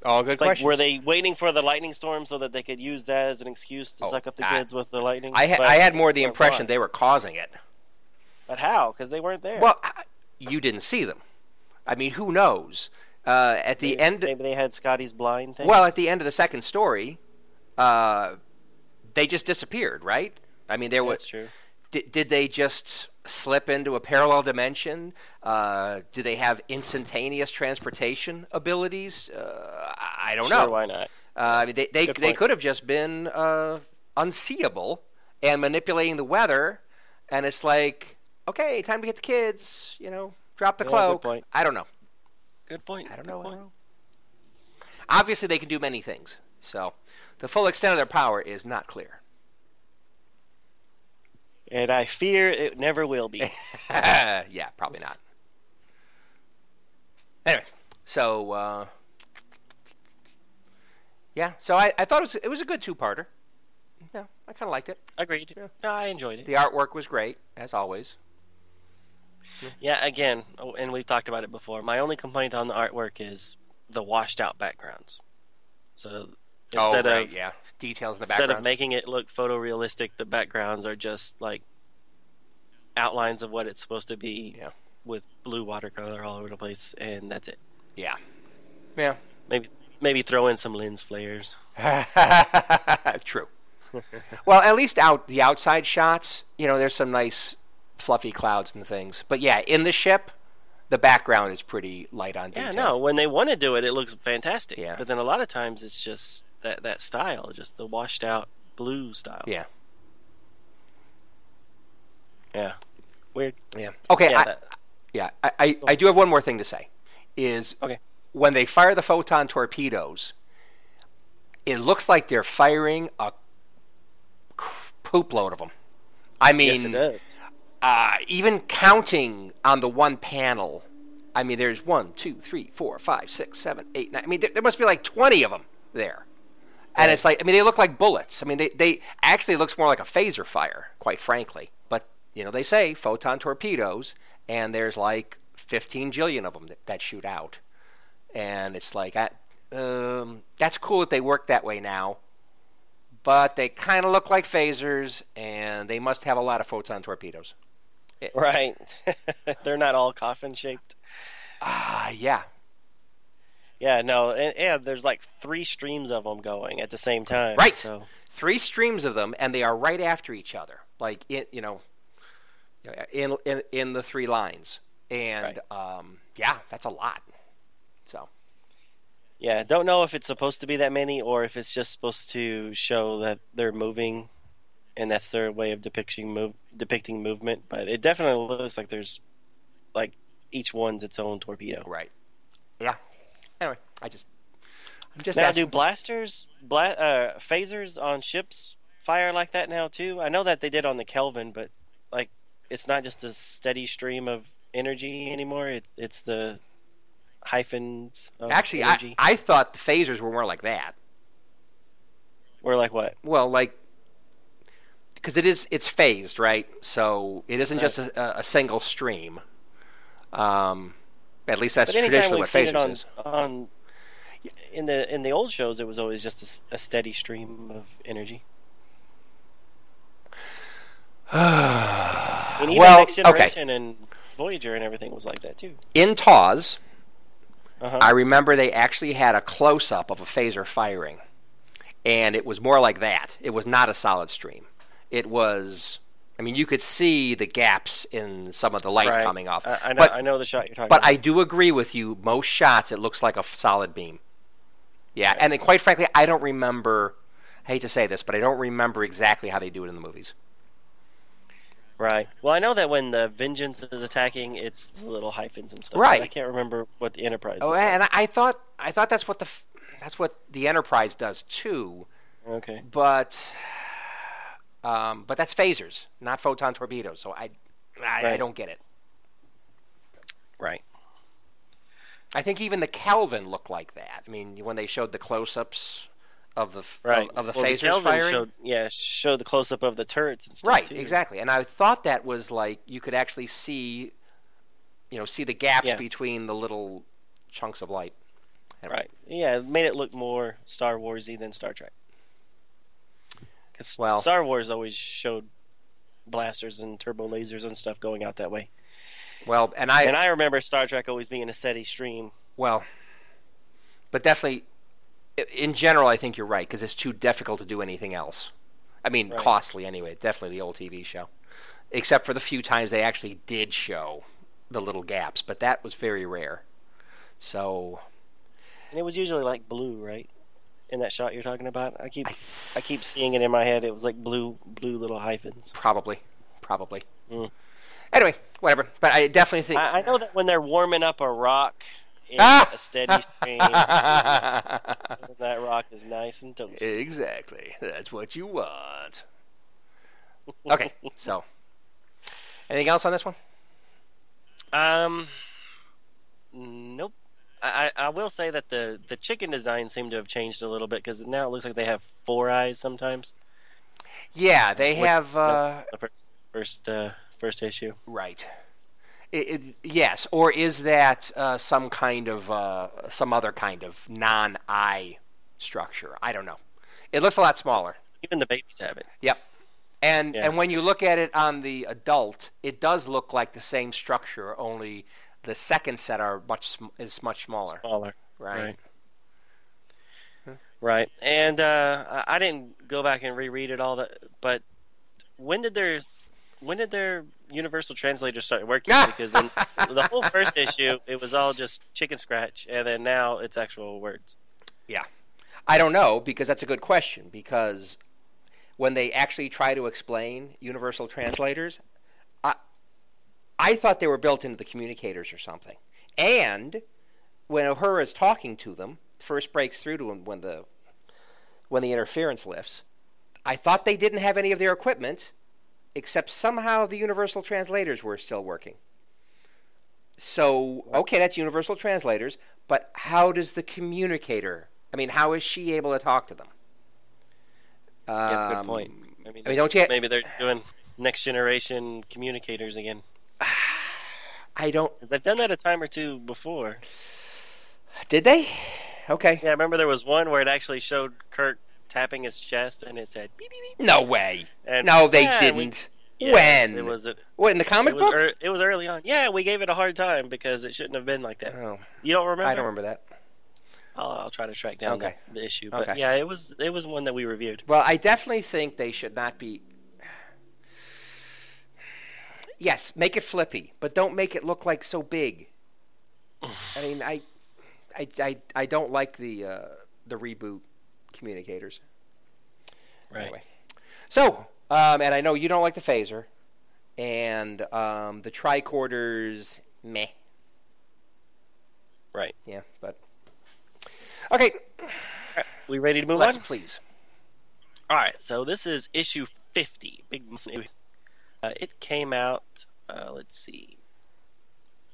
All good it's like were they waiting for the lightning storm so that they could use that as an excuse to Oh, suck up the I- kids with the lightning? I, ha- I had more the impression why? they were causing it. But how? Because they weren't there. Well, I- you didn't see them. I mean, who knows? Uh, at the maybe, end, maybe they had Scotty's blind thing. well, at the end of the second story, uh, they just disappeared, right? I mean, there was. that's true. Did, did they just slip into a parallel dimension? Uh, do they have instantaneous transportation abilities? Uh, I don't Sure, know. Why not? Uh, I mean, they they, they could have just been uh, unseeable and manipulating the weather, and it's like, okay, time to get the kids. You know, drop the Yeah, cloak. I don't know. Good point. I don't good know. Point. don't know. Obviously, they can do many things. So, the full extent of their power is not clear. And I fear it never will be. <laughs> yeah, probably not. Anyway, so uh, yeah, so I, I thought it was it was a good two-parter. Yeah, I kind of liked it. Agreed. Yeah. No, I enjoyed it. The artwork was great as always. Yeah, again, oh, and we've talked about it before. My only complaint on the artwork is the washed out backgrounds. So Oh, instead oh, right, of yeah, details in the instead of making it look photorealistic, the backgrounds are just like outlines of what it's supposed to be Yeah. with blue watercolor all over the place, and that's it. yeah, yeah, Maybe maybe throw in some lens flares. <laughs> true. <laughs> well, at least out the outside shots, you know, there's some nice fluffy clouds and things. But yeah, in the ship, the background is pretty light on Yeah, no, when they want to do it, it looks fantastic. Yeah. But then a lot of times it's just that that style, just the washed out blue style. Yeah. Yeah. Weird. Yeah. Okay. yeah, I, that- yeah. I, I, I do have one more thing to say. Is Okay. when they fire the photon torpedoes, it looks like they're firing a poop load of them. I mean, yes, it uh, even counting on the one panel, I mean, there's one, two, three, four, five, six, seven, eight, nine. I mean, there, there must be like 20 of them there. And it's like, I mean, they look like bullets. I mean, they, they actually looks more like a phaser fire, quite frankly. But, you know, they say photon torpedoes, and there's like 15 jillion of them that, that shoot out. And it's like, I, um, that's cool that they work that way now. But they kind of look like phasers, and they must have a lot of photon torpedoes. Right. <laughs> They're not all coffin shaped. Ah, yeah. Yeah, no, and, and there's like three streams of them going at the same time. Right. So Three streams of them, and they are right after each other, like in you know, in in in the three lines. And um, yeah, that's a lot. So yeah, don't know if it's supposed to be that many or if it's just supposed to show that they're moving, and that's their way of depicting move depicting movement. But it definitely looks like there's like each one's its own torpedo. right. Yeah. I just I'm just now, asking. do blasters, bla- uh, phasers on ships fire like that now too? I know that they did on the Kelvin, but like it's not just a steady stream of energy anymore. It, it's the hyphens of Actually, energy. I I thought the phasers were more like that. or like what? Well, like because it is it's phased, right? So it isn't Right. just a, a single stream. Um, at least that's traditionally what phasers on, is. on in the in the old shows, it was always just a steady stream of energy. <sighs> And even well, Next okay. And Voyager and everything was like that too. In TOS, Uh-huh. I remember they actually had a close up of a phaser firing, and it was more like that. It was not a solid stream. It was. I mean, you could see the gaps in some of the light Right. coming off. I, I know. but I know the shot you're talking but about. I do agree with you. Most shots, it looks like a solid beam. Yeah, and then, quite frankly, I don't remember. I hate to say this, but I don't remember exactly how they do it in the movies. Right. Well, I know that when the Vengeance is attacking, it's the little hyphens and stuff. Right. I can't remember what the Enterprise. Oh, like. and I, thought I thought that's what the that's what the Enterprise does too. Okay. but um, but that's phasers, not photon torpedoes. So I, I, I don't get it. Right. I think even the Kelvin looked like that. I mean, when they showed the close-ups of the Right. of, of the well, phasers Kelvin firing, Showed, yeah, showed the close up of the turrets and stuff. right? too. Exactly. And I thought that was like you could actually see, you know, see the gaps Yeah. between the little chunks of light. Anyway. Right. Yeah, it made it look more Star Warsy than Star Trek. Because Well- Star Wars always showed blasters and turbo lasers and stuff going out that way. Well, and I, and I remember Star Trek always being a steady stream. Well, but definitely, in general, I think you're right because it's too difficult to do anything else. I mean, Right. costly anyway. Definitely the old TV show, except for the few times they actually did show the little gaps, but that was very rare. So And it was usually like blue, right? In that shot you're talking about, I keep I, I keep seeing it in my head. It was like blue, blue little hyphens. probably, probably. Mm. Anyway, whatever. But I definitely think. I, I know that when they're warming up a rock in Ah! a steady stream, <laughs> that rock is nice and toasty. exactly. That's what you want. <laughs> Okay, so anything else on this one? Um, nope. I, I I will say that the, the chicken design seemed to have changed a little bit because now it looks like they have four eyes sometimes. Yeah, they Which- have. Uh, The first first, uh, first issue. Right. It, it, yes, or is that uh, some kind of uh, some other kind of non-eye structure? I don't know. It looks a lot smaller. Even the babies have it. Yep. And Yeah. and when you look at it on the adult, it does look like the same structure, only the second set are much is much smaller. Smaller. Right. Right. Right. And uh, I I didn't go back and reread it all that, but when did their when did their universal translator start working? <laughs> Because in the whole first issue, it was all just chicken scratch, and then now it's actual words. Yeah, I don't know because that's a good question because when they actually try to explain universal translators, I I thought they were built into the communicators or something. And when Uhura is talking to them, first breaks through to them when the when the interference lifts. I thought they didn't have any of their equipment, except somehow the universal translators were still working. So okay, that's universal translators, but how does the communicator? I mean, how is she able to talk to them? Yeah, good Um, point. I mean, I mean, don't you? maybe they're doing next generation communicators again <sighs> I don't. because they've done that a time or two before. Did they? Okay. Yeah, I remember there was one where it actually showed Kirk tapping his chest and it said beep beep beep. No way. And No, they yeah, didn't. Yes, When? it was it, What in the comic was book? ear- it was early on. Yeah, we gave it a hard time because it shouldn't have been like that. oh, You don't remember? I don't remember that. I'll, I'll try to track down Okay. the, the issue. But Okay. yeah, it was it was one that we reviewed. Well, I definitely think they should not be. Yes, make it flippy, but don't make it look like so big. <sighs> I mean, I, I, I, I don't like the uh, the reboot communicators. Right. Anyway, so um, and I know you don't like the phaser, and um, the tricorders, meh. Right. Yeah, but okay. We ready to move let's on? please. All right. So this is issue fifty. Big. Uh, it came out. Uh, let's see.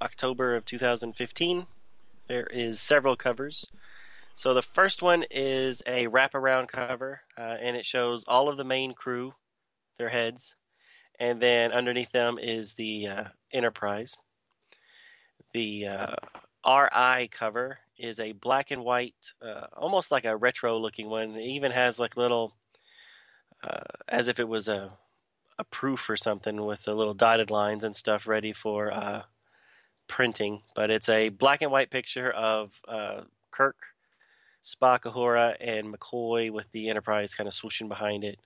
October of 2015. There is several covers. So the first one is a wraparound cover, uh, and it shows all of the main crew, their heads, and then underneath them is the uh, Enterprise. The uh, RI cover is a black and white, uh, almost like a retro-looking one. It even has like little, uh, as if it was a a proof or something with the little dotted lines and stuff ready for uh, printing. But it's a black and white picture of uh, Kirk, Spock, Uhura, and McCoy with the Enterprise kind of swooshing behind it,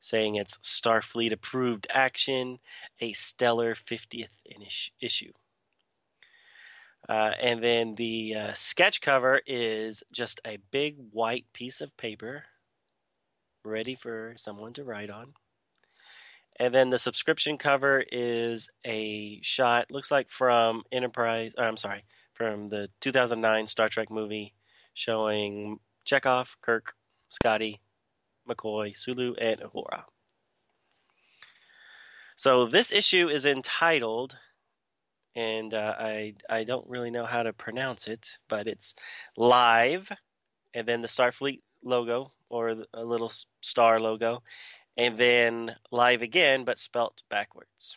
saying it's Starfleet approved action, a stellar 50th issue. Uh, and then the uh, sketch cover is just a big white piece of paper ready for someone to write on. And then the subscription cover is a shot, looks like from Enterprise, or I'm sorry, from the 2009 Star Trek movie showing Chekhov, Kirk, Scotty, McCoy, Sulu, and Uhura. So this issue is entitled, and uh, I I don't really know how to pronounce it, but it's live, and then the Starfleet logo or a little star logo, and then live again, but spelt backwards.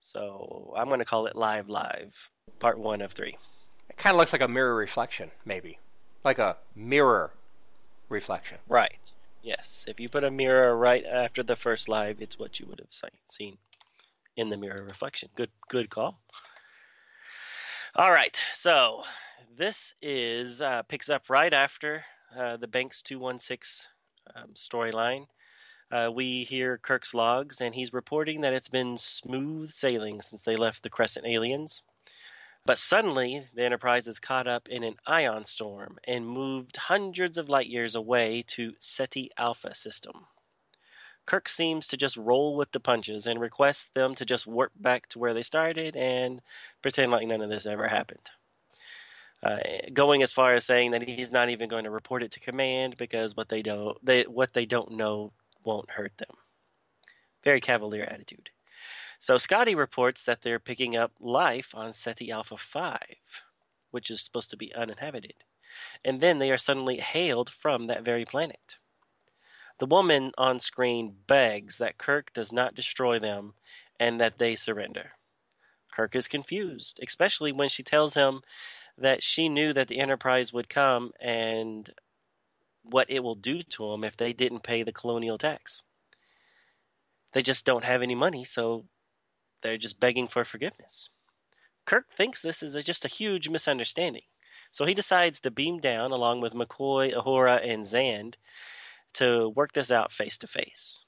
So I'm going to call it live live, part one of three. Kind of looks like a mirror reflection, maybe, like a mirror reflection. Right. Yes. If you put a mirror right after the first live, it's what you would have seen in the mirror reflection. Good. Good call. All right. So this is uh, picks up right after uh, the Banks two one six um, storyline. Uh, we hear Kirk's logs, and he's reporting that it's been smooth sailing since they left the Crescent aliens. But suddenly, the Enterprise is caught up in an ion storm and moved hundreds of light years away to Ceti Alpha system. Kirk seems to just roll with the punches and requests them to just warp back to where they started and pretend like none of this ever happened. Uh, going as far as saying that he's not even going to report it to command because what they don't they what they don't know won't hurt them. Very cavalier attitude. So Scotty reports that they're picking up life on Ceti Alpha 5, which is supposed to be uninhabited. And then they are suddenly hailed from that very planet. The woman on screen begs that Kirk does not destroy them and that they surrender. Kirk is confused, especially when she tells him that she knew that the Enterprise would come and what it will do to them if they didn't pay the colonial tax. They just don't have any money, so they're just begging for forgiveness. Kirk thinks this is a, just a huge misunderstanding, so he decides to beam down along with McCoy, Uhura, and Zand to work this out face to face.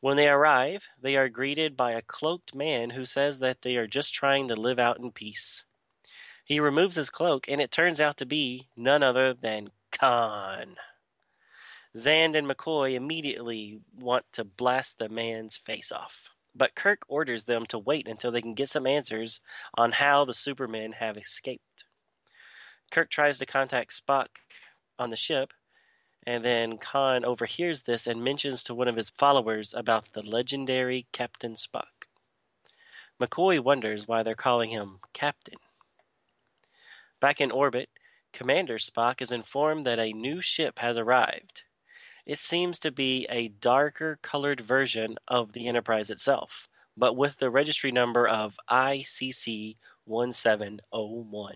When they arrive, they are greeted by a cloaked man who says that they are just trying to live out in peace. He removes his cloak, and it turns out to be none other than Khan. Zand and McCoy immediately want to blast the man's face off, but Kirk orders them to wait until they can get some answers on how the Supermen have escaped. Kirk tries to contact Spock on the ship, and then Khan overhears this and mentions to one of his followers about the legendary Captain Spock. McCoy wonders why they're calling him Captain. Back in orbit, Commander Spock is informed that a new ship has arrived. It seems to be a darker colored version of the Enterprise itself, but with the registry number of ICC 1701.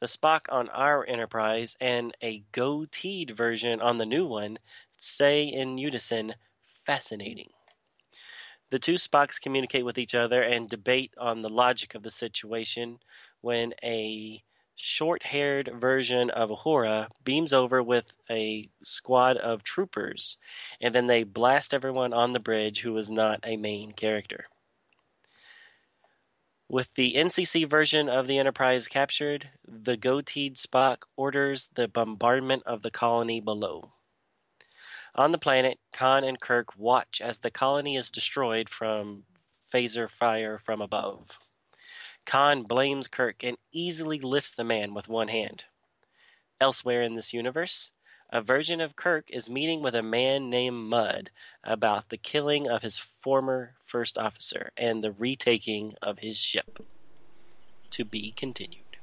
The Spock on our Enterprise and a goateed version on the new one say in unison, fascinating. The two Spocks communicate with each other and debate on the logic of the situation when a short haired version of Uhura beams over with a squad of troopers, and then they blast everyone on the bridge who is not a main character. With the NCC version of the Enterprise captured, the goateed Spock orders the bombardment of the colony below. On the planet, Khan and Kirk watch as the colony is destroyed from phaser fire from above. Khan blames Kirk and easily lifts the man with one hand. Elsewhere in this universe, a version of Kirk is meeting with a man named Mudd about the killing of his former first officer and the retaking of his ship. To be continued.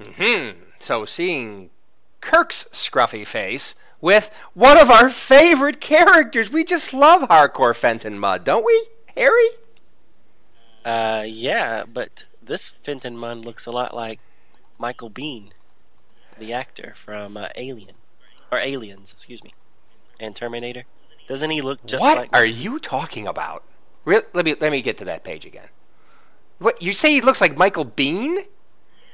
Hmm. So seeing Kirk's scruffy face with one of our favorite characters. We just love Harcourt Fenton Mudd, don't we, Harry? Uh, yeah, but this Fenton Mudd looks a lot like Michael Biehn, the actor from uh, Alien, or Aliens, excuse me, and Terminator. Doesn't he look just what like? are you talking about? Re- let me let me get to that page again. What you say? He looks like Michael Biehn.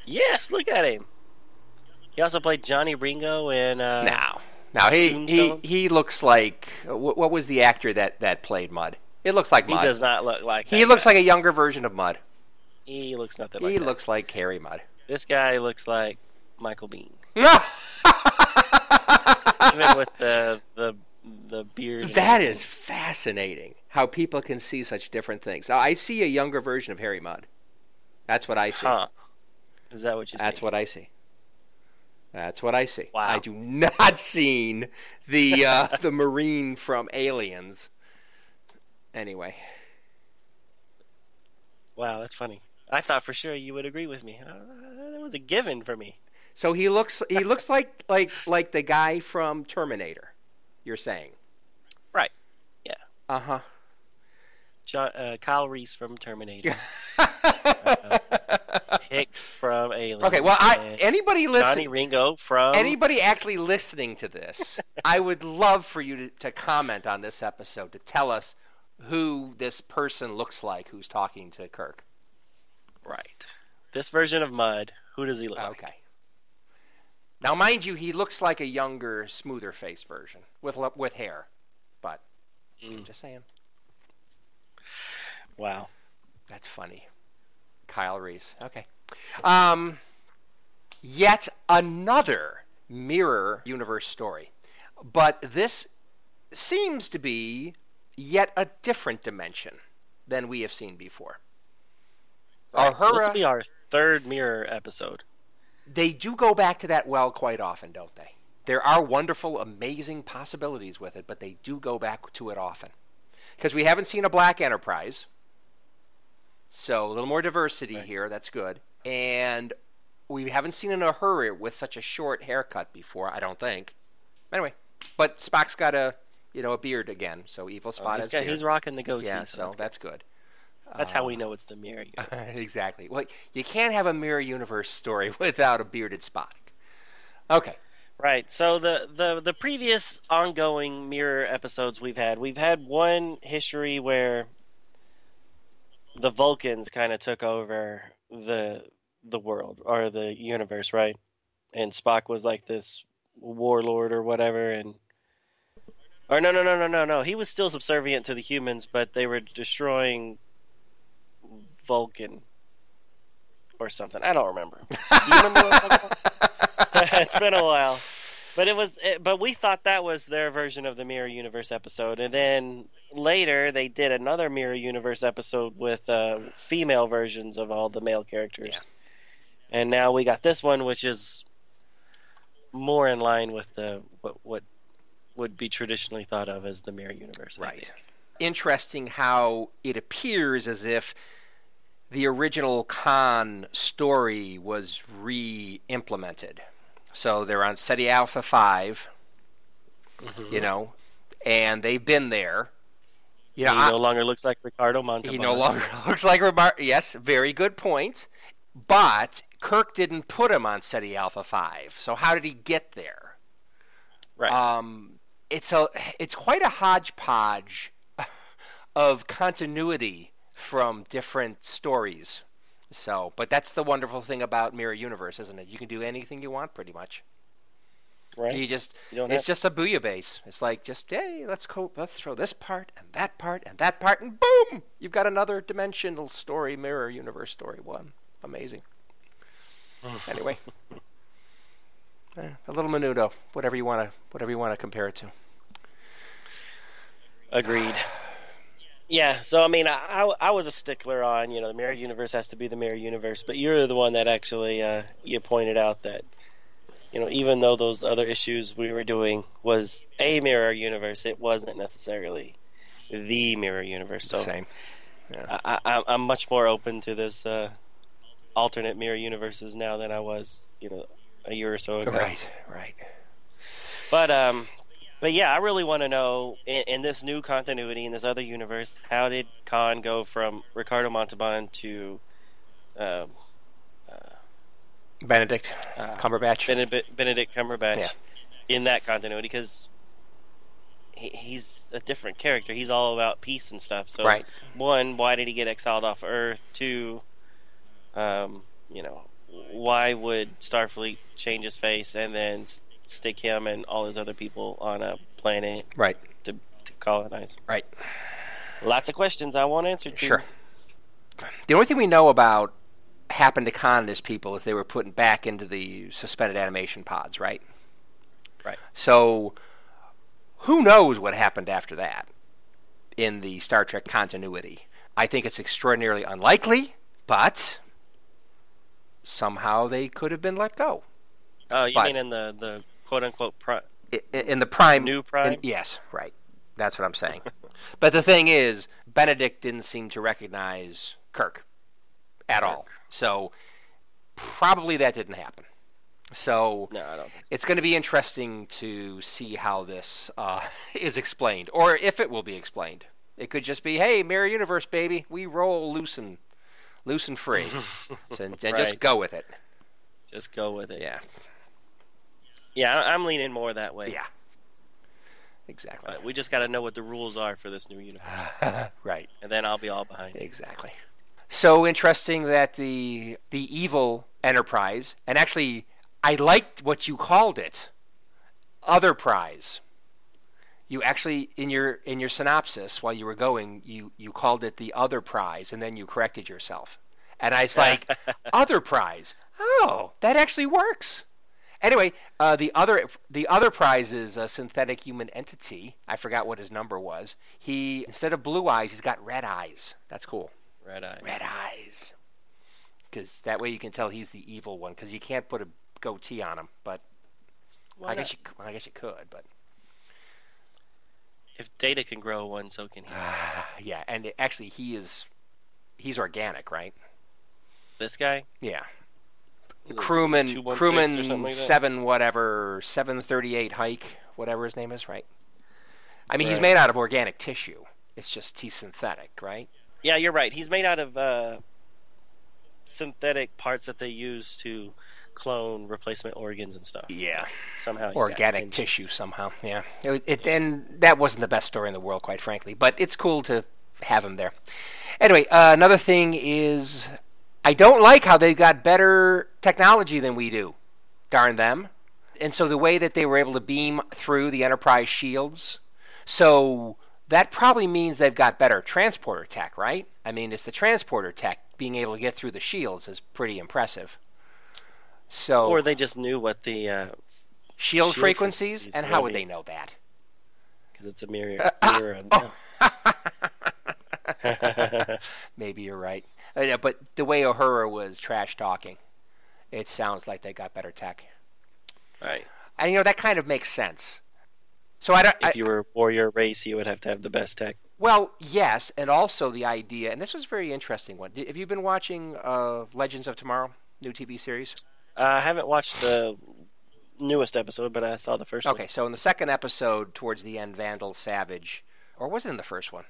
Yes, look at him. He also played Johnny Ringo in. Uh, now, no. He he he looks like what, what was the actor that that played Mudd? It looks like He Mudd. does not look like. He looks guy. like a younger version of Mudd. He looks nothing like he that. looks like Harry Mudd. This guy looks like Michael Biehn, <laughs> even with the the the beard. That is fascinating. How people can see such different things. I see a younger version of Harry Mudd. That's what I see. Huh? Is that what you? That's what I see. That's what I see. Wow. I do <laughs> not seen the uh, the Marine from Aliens. Anyway, Wow, that's funny. I thought for sure you would agree with me. Uh, that was a given for me. so he looks he looks like like like the guy from Terminator. You're saying? Right. Yeah. Uh huh. John, uh, Kyle Reese from Terminator. <laughs> Hicks from Aliens. okay. Well, I anybody Johnny Ringo from. anybody actually listening to this, I would love for you to, to comment on this episode to tell us who this person looks like who's talking to Kirk. Right. This version of Mudd. Who does he look like? Okay. Now, mind you, he looks like a younger, smoother faced version with with hair. But Mm. just saying, Wow. that's funny. Kyle Reese. Okay. Um, yet another mirror universe story, but this seems to be yet a different dimension than we have seen before. Right, so this will be our third mirror episode. they do go back to that well quite often, don't they? There are wonderful, amazing possibilities with it, but they do go back to it often. Because we haven't seen a black enterprise. So a little more diversity Right. here, that's good. And we haven't seen an Uhura with such a short haircut before, I don't think. Anyway, but Spock's got a you know a beard again, so evil Oh, Spot has guy, beard. he's rocking the goatee. yeah, so so that's, that's good. that's how Uh, we know it's the mirror. <laughs> universe. exactly. Well, you can't have a mirror universe story <laughs> without a bearded Spock. Okay. Right. So the, the the previous ongoing mirror episodes we've had, we've had one history where the Vulcans kind of took over the the world or the universe, right? And Spock was like this warlord or whatever, and or no, no, no, no, no, no. He was still subservient to the humans, but they were destroying Vulcan or something. I don't remember. Do you remember what I'm talking about? <laughs> it's been a while. But it was, it, but we thought that was their version of the Mirror Universe episode, and then later they did another Mirror Universe episode with uh, female versions of all the male characters, Yeah. and now we got this one, which is more in line with the what what would be traditionally thought of as the Mirror Universe. Right. Interesting how it appears as if the original Khan story was re implemented. So they're on Ceti Alpha 5, Mhm. you know, and they've been there. You he know, I- no longer looks like Ricardo Montalban. he no longer <laughs> looks like Remar. Yes, very good point. But Kirk didn't put him on Ceti Alpha 5. So how did he get there? Right. Um, it's a it's quite a hodgepodge of continuity from different stories. So, but that's the wonderful thing about Mirror Universe, isn't it? You can do anything you want, pretty much. Right. You just You it's have- just a bouillabaisse. It's like just hey, let's go, let's throw this part and that part and that part, and boom, you've got another dimensional story, Mirror Universe story one. Amazing. Anyway, <laughs> Eh, a little menudo, whatever you want to, whatever you want to compare it to. Agreed. Yeah, so I mean, I, I, I was a stickler on you know the mirror universe has to be the mirror universe, but you're the one that actually uh, you pointed out that you know even though those other issues we were doing was a mirror universe, it wasn't necessarily the mirror universe. So Same. I, I, I'm much more open to this uh, alternate mirror universes now than I was you know a year or so ago. Right. Right. But um, but yeah, I really want to know in, in this new continuity in this other universe, how did Khan go from Ricardo Montalban to um, Benedict uh, Cumberbatch. Benedict, Benedict Cumberbatch Yeah. in that continuity? Because he, he's a different character. He's all about peace and stuff. So Right. one, why did he get exiled off Earth? Two, um, you know, why would Starfleet change his face and then stick him and all his other people on a planet Right. to, to colonize? Right. Lots of questions I want answered. to. Sure. The only thing we know about happened to Khan and his people is they were put back into the suspended animation pods, right? Right. So, who knows what happened after that in the Star Trek continuity? I think it's extraordinarily unlikely, but somehow they could have been let go. Oh, you But- mean in the the quote unquote pri- I- i- In the prime. new prime? in- yes, right. That's what I'm saying. <laughs> but the thing is, Benedict didn't seem to recognize Kirk at all. So probably that didn't happen. So no, I don't so. it's going to be interesting to see how this uh, <laughs> is explained, or if it will be explained. It could just be, "Hey, mirror universe, baby, we roll loose and loose and free, <laughs> so, and just go with it." Just go with it. Yeah, Yeah, I'm leaning more that way. yeah, exactly. But we just got to know what the rules are for this new universe, <laughs> right. and then I'll be all behind. it. Exactly. So interesting that the the evil enterprise, and actually, I liked what you called it, other prize. You actually in your in your synopsis while you were going, you you called it the other prize, and then you corrected yourself. And I was <laughs> like, other prize. Oh, that actually works. Anyway, uh, the other the other prize is a synthetic human entity. I forgot what his number was. He instead of blue eyes, he's got red eyes. That's cool. Red eyes. Red eyes. Because that way you can tell he's the evil one. Because you can't put a goatee on him. But Why I guess you well, I guess you could. But if Data can grow one, so can he. <sighs> yeah, and it- actually he is he's organic, right? This guy, Yeah. Crewman 216 or crewman like seven whatever seven thirty eight hike whatever his name is, right? I mean he's made out of organic tissue. It's just he's synthetic, right? Yeah, you're right. He's made out of uh, synthetic parts that they use to clone replacement organs and stuff. Yeah. Somehow, organic tissue somehow. Yeah, it, it, and that wasn't the best story in the world, quite frankly. But it's cool to have him there. Anyway, uh, another thing is, I don't like how they've got better technology than we do. Darn them! And so the way that they were able to beam through the Enterprise shields, so that probably means they've got better transporter tech, right? I mean, it's the transporter tech being able to get through the shields is pretty impressive. So Or they just knew what the uh, shield, Shield frequencies, frequencies and how would they know that? because it's a mirror. <laughs> mirror and, <laughs> Maybe you're right. Uh, yeah, but the way Uhura was trash talking, it sounds like they got better tech. right. And you know that kind of makes sense. So I don't. I, If you were a warrior race, you would have to have the best tech. well, yes, and also the idea, and this was a very interesting one. Have you been watching uh, Legends of Tomorrow, new TV series? Uh, I haven't watched the newest episode, but I saw the first Okay, so in the second episode, towards the end, Vandal Savage, or was it in the first one?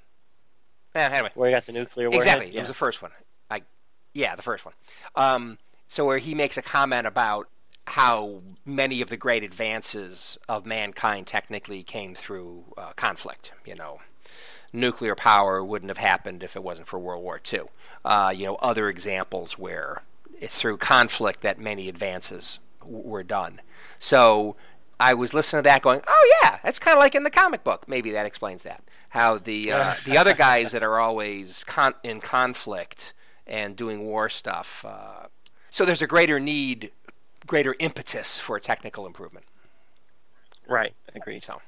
Eh, anyway. Where he got the nuclear warhead. Exactly. It was the first one. I, yeah, the first one. Um, so where he makes a comment about how many of the great advances of mankind technically came through uh, conflict. You know, nuclear power wouldn't have happened if it wasn't for World War II. Uh, you know, other examples where it's through conflict that many advances w- were done. So I was listening to that, going, "Oh yeah, that's kind of like in the comic book." Maybe that explains that. How the uh, <laughs> the other guys that are always con- in conflict and doing war stuff. Uh, so there's a greater need, greater impetus for technical improvement. Right. Agreed. So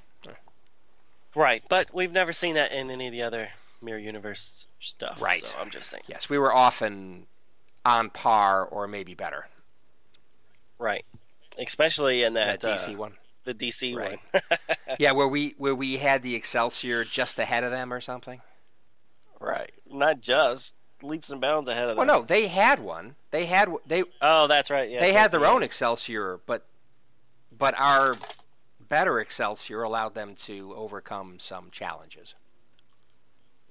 Right, but we've never seen that in any of the other Mirror Universe stuff. Right. So I'm just saying. yes, we were often on par or maybe better. Right. Especially in that, That DC uh, one. the DC Right. one. <laughs> Yeah, where we where we had the Excelsior just ahead of them or something. right. Not just leaps and bounds ahead of Well, them. no, they had one. They had they Oh, that's right. Yeah. they had their it. own Excelsior, but but our better Excelsior allowed them to overcome some challenges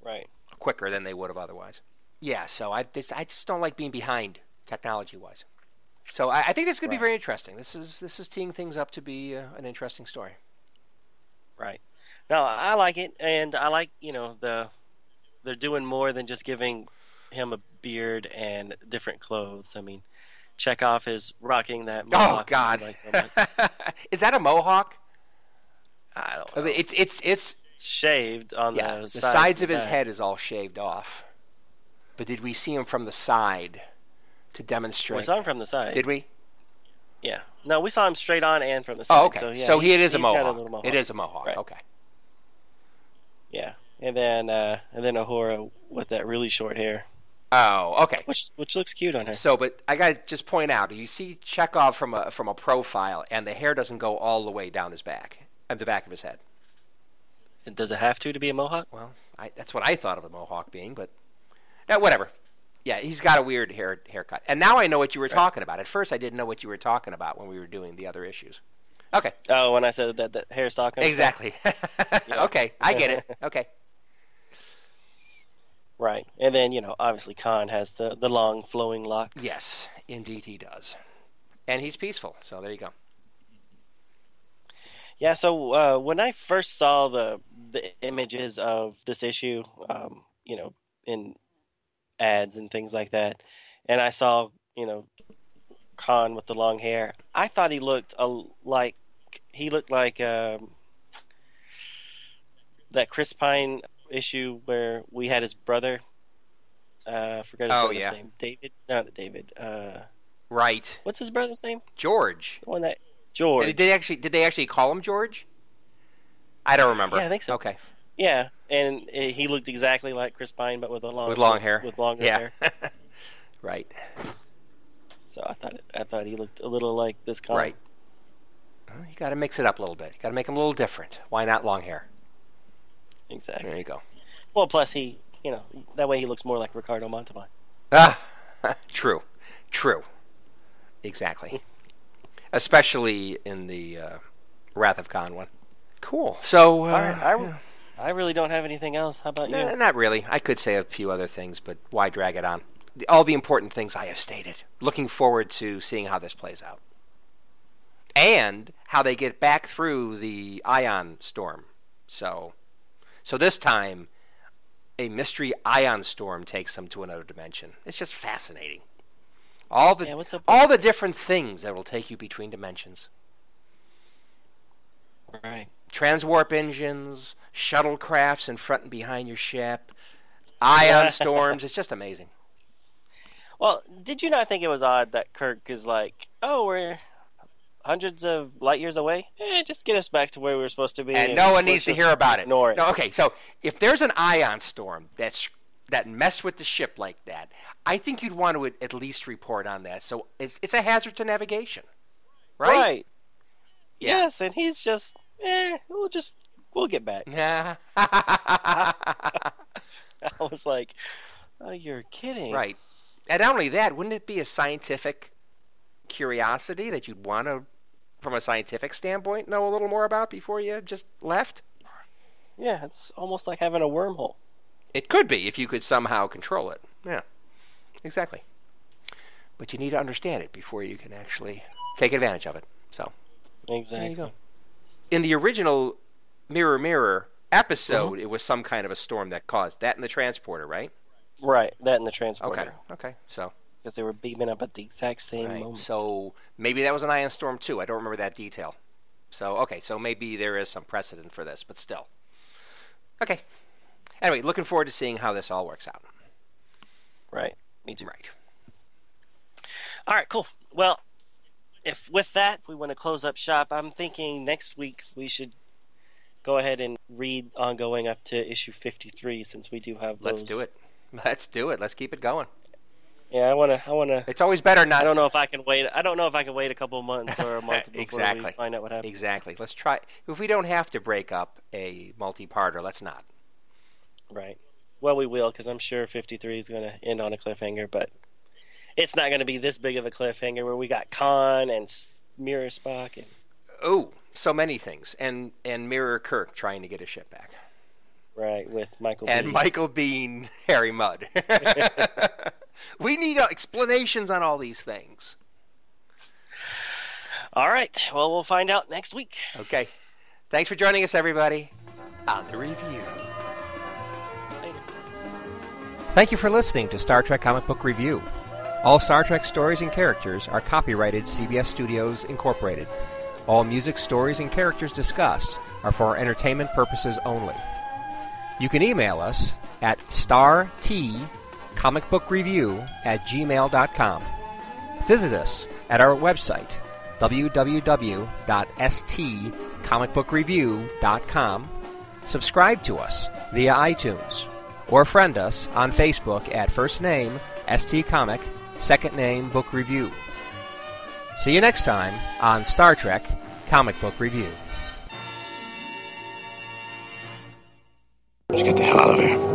Right. quicker than they would have otherwise. Yeah, so I just I just don't like being behind technology wise. So I, I think this could be very interesting. This is this is teeing things up to be uh, an interesting story. Right. No, I like it, and I like you know the they're doing more than just giving him a beard and different clothes. I mean, Chekhov is rocking that. Oh mohawk he God, so much. <laughs> is that a mohawk? I don't I know. mean, it's it's it's shaved on yeah. the, The sides, sides of his head is all shaved off. But did we see him from the side to demonstrate? We saw him from the side. Did we? Yeah. No, we saw him straight on and from the side. Oh, okay. So, yeah, so he, it is a mohawk. little mohawk. It is a mohawk. Right. Okay. Yeah. And then uh, and then Uhura with that really short hair, Oh, okay. which which looks cute on her. So, but I got to just point out, you see Chekhov from a from a profile, and the hair doesn't go all the way down his back, at the back of his head. Does it have to to be a mohawk? Well, I, that's what I thought of a mohawk being, but uh, whatever. Yeah, he's got a weird hair haircut, and now I know what you were Right. talking about. At first, I didn't know what you were talking about when we were doing the other issues. Okay, Oh, when I said that that hair stuff? exactly. <laughs> okay, I get it. <laughs> Okay. Right. And then you know, obviously, Khan has the the long flowing locks. Yes, indeed he does, and he's peaceful. So there you go. Yeah. So uh, when I first saw the the images of this issue, um, you know, in ads and things like that, and I saw you know Khan with the long hair, I thought he looked a, like he looked like um, that Chris Pine issue where we had his brother. Uh, I forgot his Oh, brother's yeah. name. David, not David. Uh, Right, what's his brother's name? George. The one that George. Did they actually? Did they actually call him George? I don't remember. Yeah, I think so. Okay, Yeah, and uh, he looked exactly like Chris Pine, but with a long with long hair. With longer yeah. hair. <laughs> right. So I thought I thought he looked a little like this Khan. Right. Well, you got to mix it up a little bit. You got to make him a little different. Why not long hair? Exactly. There you go. Well, plus he, you know, that way he looks more like Ricardo Montalban. Ah, <laughs> true, true, exactly. <laughs> Especially in the uh, Wrath of Khan one. Cool. So, uh, right, I, yeah. I really don't have anything else. How about Nah, you? not really. I could say a few other things, but why drag it on? All the important things I have stated. Looking forward to seeing how this plays out, and how they get back through the ion storm. So, so this time, a mystery ion storm takes them to another dimension. It's just fascinating. All the Yeah, all the different things that will take you between dimensions. right. Transwarp engines, shuttlecrafts in front and behind your ship, ion <laughs> storms. It's just amazing. Well, did you not think it was odd that Kirk is like, oh, we're hundreds of light years away? Eh, just get us back to where we were supposed to be. and no one needs to hear about it. Ignore it. No, okay, so if there's an ion storm that's that messed with the ship like that, I think you'd want to at- least report on that. So it's it's a hazard to navigation, right? Yeah. Yes, and he's just, eh, we'll just, we'll get back. <laughs> Yeah. <laughs> I was like, oh, you're kidding. right. And not only that, wouldn't it be a scientific curiosity that you'd want to, from a scientific standpoint, know a little more about before you just left? Yeah, it's almost like having a wormhole. It could be if you could somehow control it. Yeah, exactly. But you need to understand it before you can actually take advantage of it. So Exactly. there you go. In the original Mirror Mirror episode, Mm-hmm. it was some kind of a storm that caused that in the transporter, right? Right. That in the transporter. Okay. Okay. So Because they were beaming up at the exact same right. moment. so maybe that was an ion storm too. I don't remember that detail. So okay. So maybe there is some precedent for this, but still. Okay. Anyway, looking forward to seeing how this all works out. Right. Me too. Right. All right, cool. Well, if with that we want to close up shop, I'm thinking next week we should go ahead and read ongoing up to issue 53 since we do have those. Let's do it. Let's do it. Let's keep it going. Yeah, I want to. I want to. It's always better not. I don't know if I can wait. I don't know if I can wait a couple of months or a <laughs> month before we Exactly. find out what happens. Exactly. Let's try. If we don't have to break up a multi-parter, let's not. Right. Well, we will because I'm sure 53 is going to end on a cliffhanger, but it's not going to be this big of a cliffhanger where we got Khan and Mirror Spock and Oh, so many things, and and Mirror Kirk trying to get his ship back, right with Michael and Biehn. Michael Biehn, <laughs> Harry Mudd. <laughs> we need uh, explanations on all these things. All right. Well, we'll find out next week. Okay. Thanks for joining us, everybody, on the review. Thank you for listening to Star Trek Comic Book Review. All Star Trek stories and characters are copyrighted CBS Studios Incorporated. All music, stories, and characters discussed are for entertainment purposes only. You can email us at startcomicbookreview at gmail.com. Visit us at our website, www.stcomicbookreview.com. Subscribe to us via iTunes or friend us on Facebook at first name ST Comic, second name Book Review. See you next time on Star Trek Comic Book Review. Let's get the hell out of here.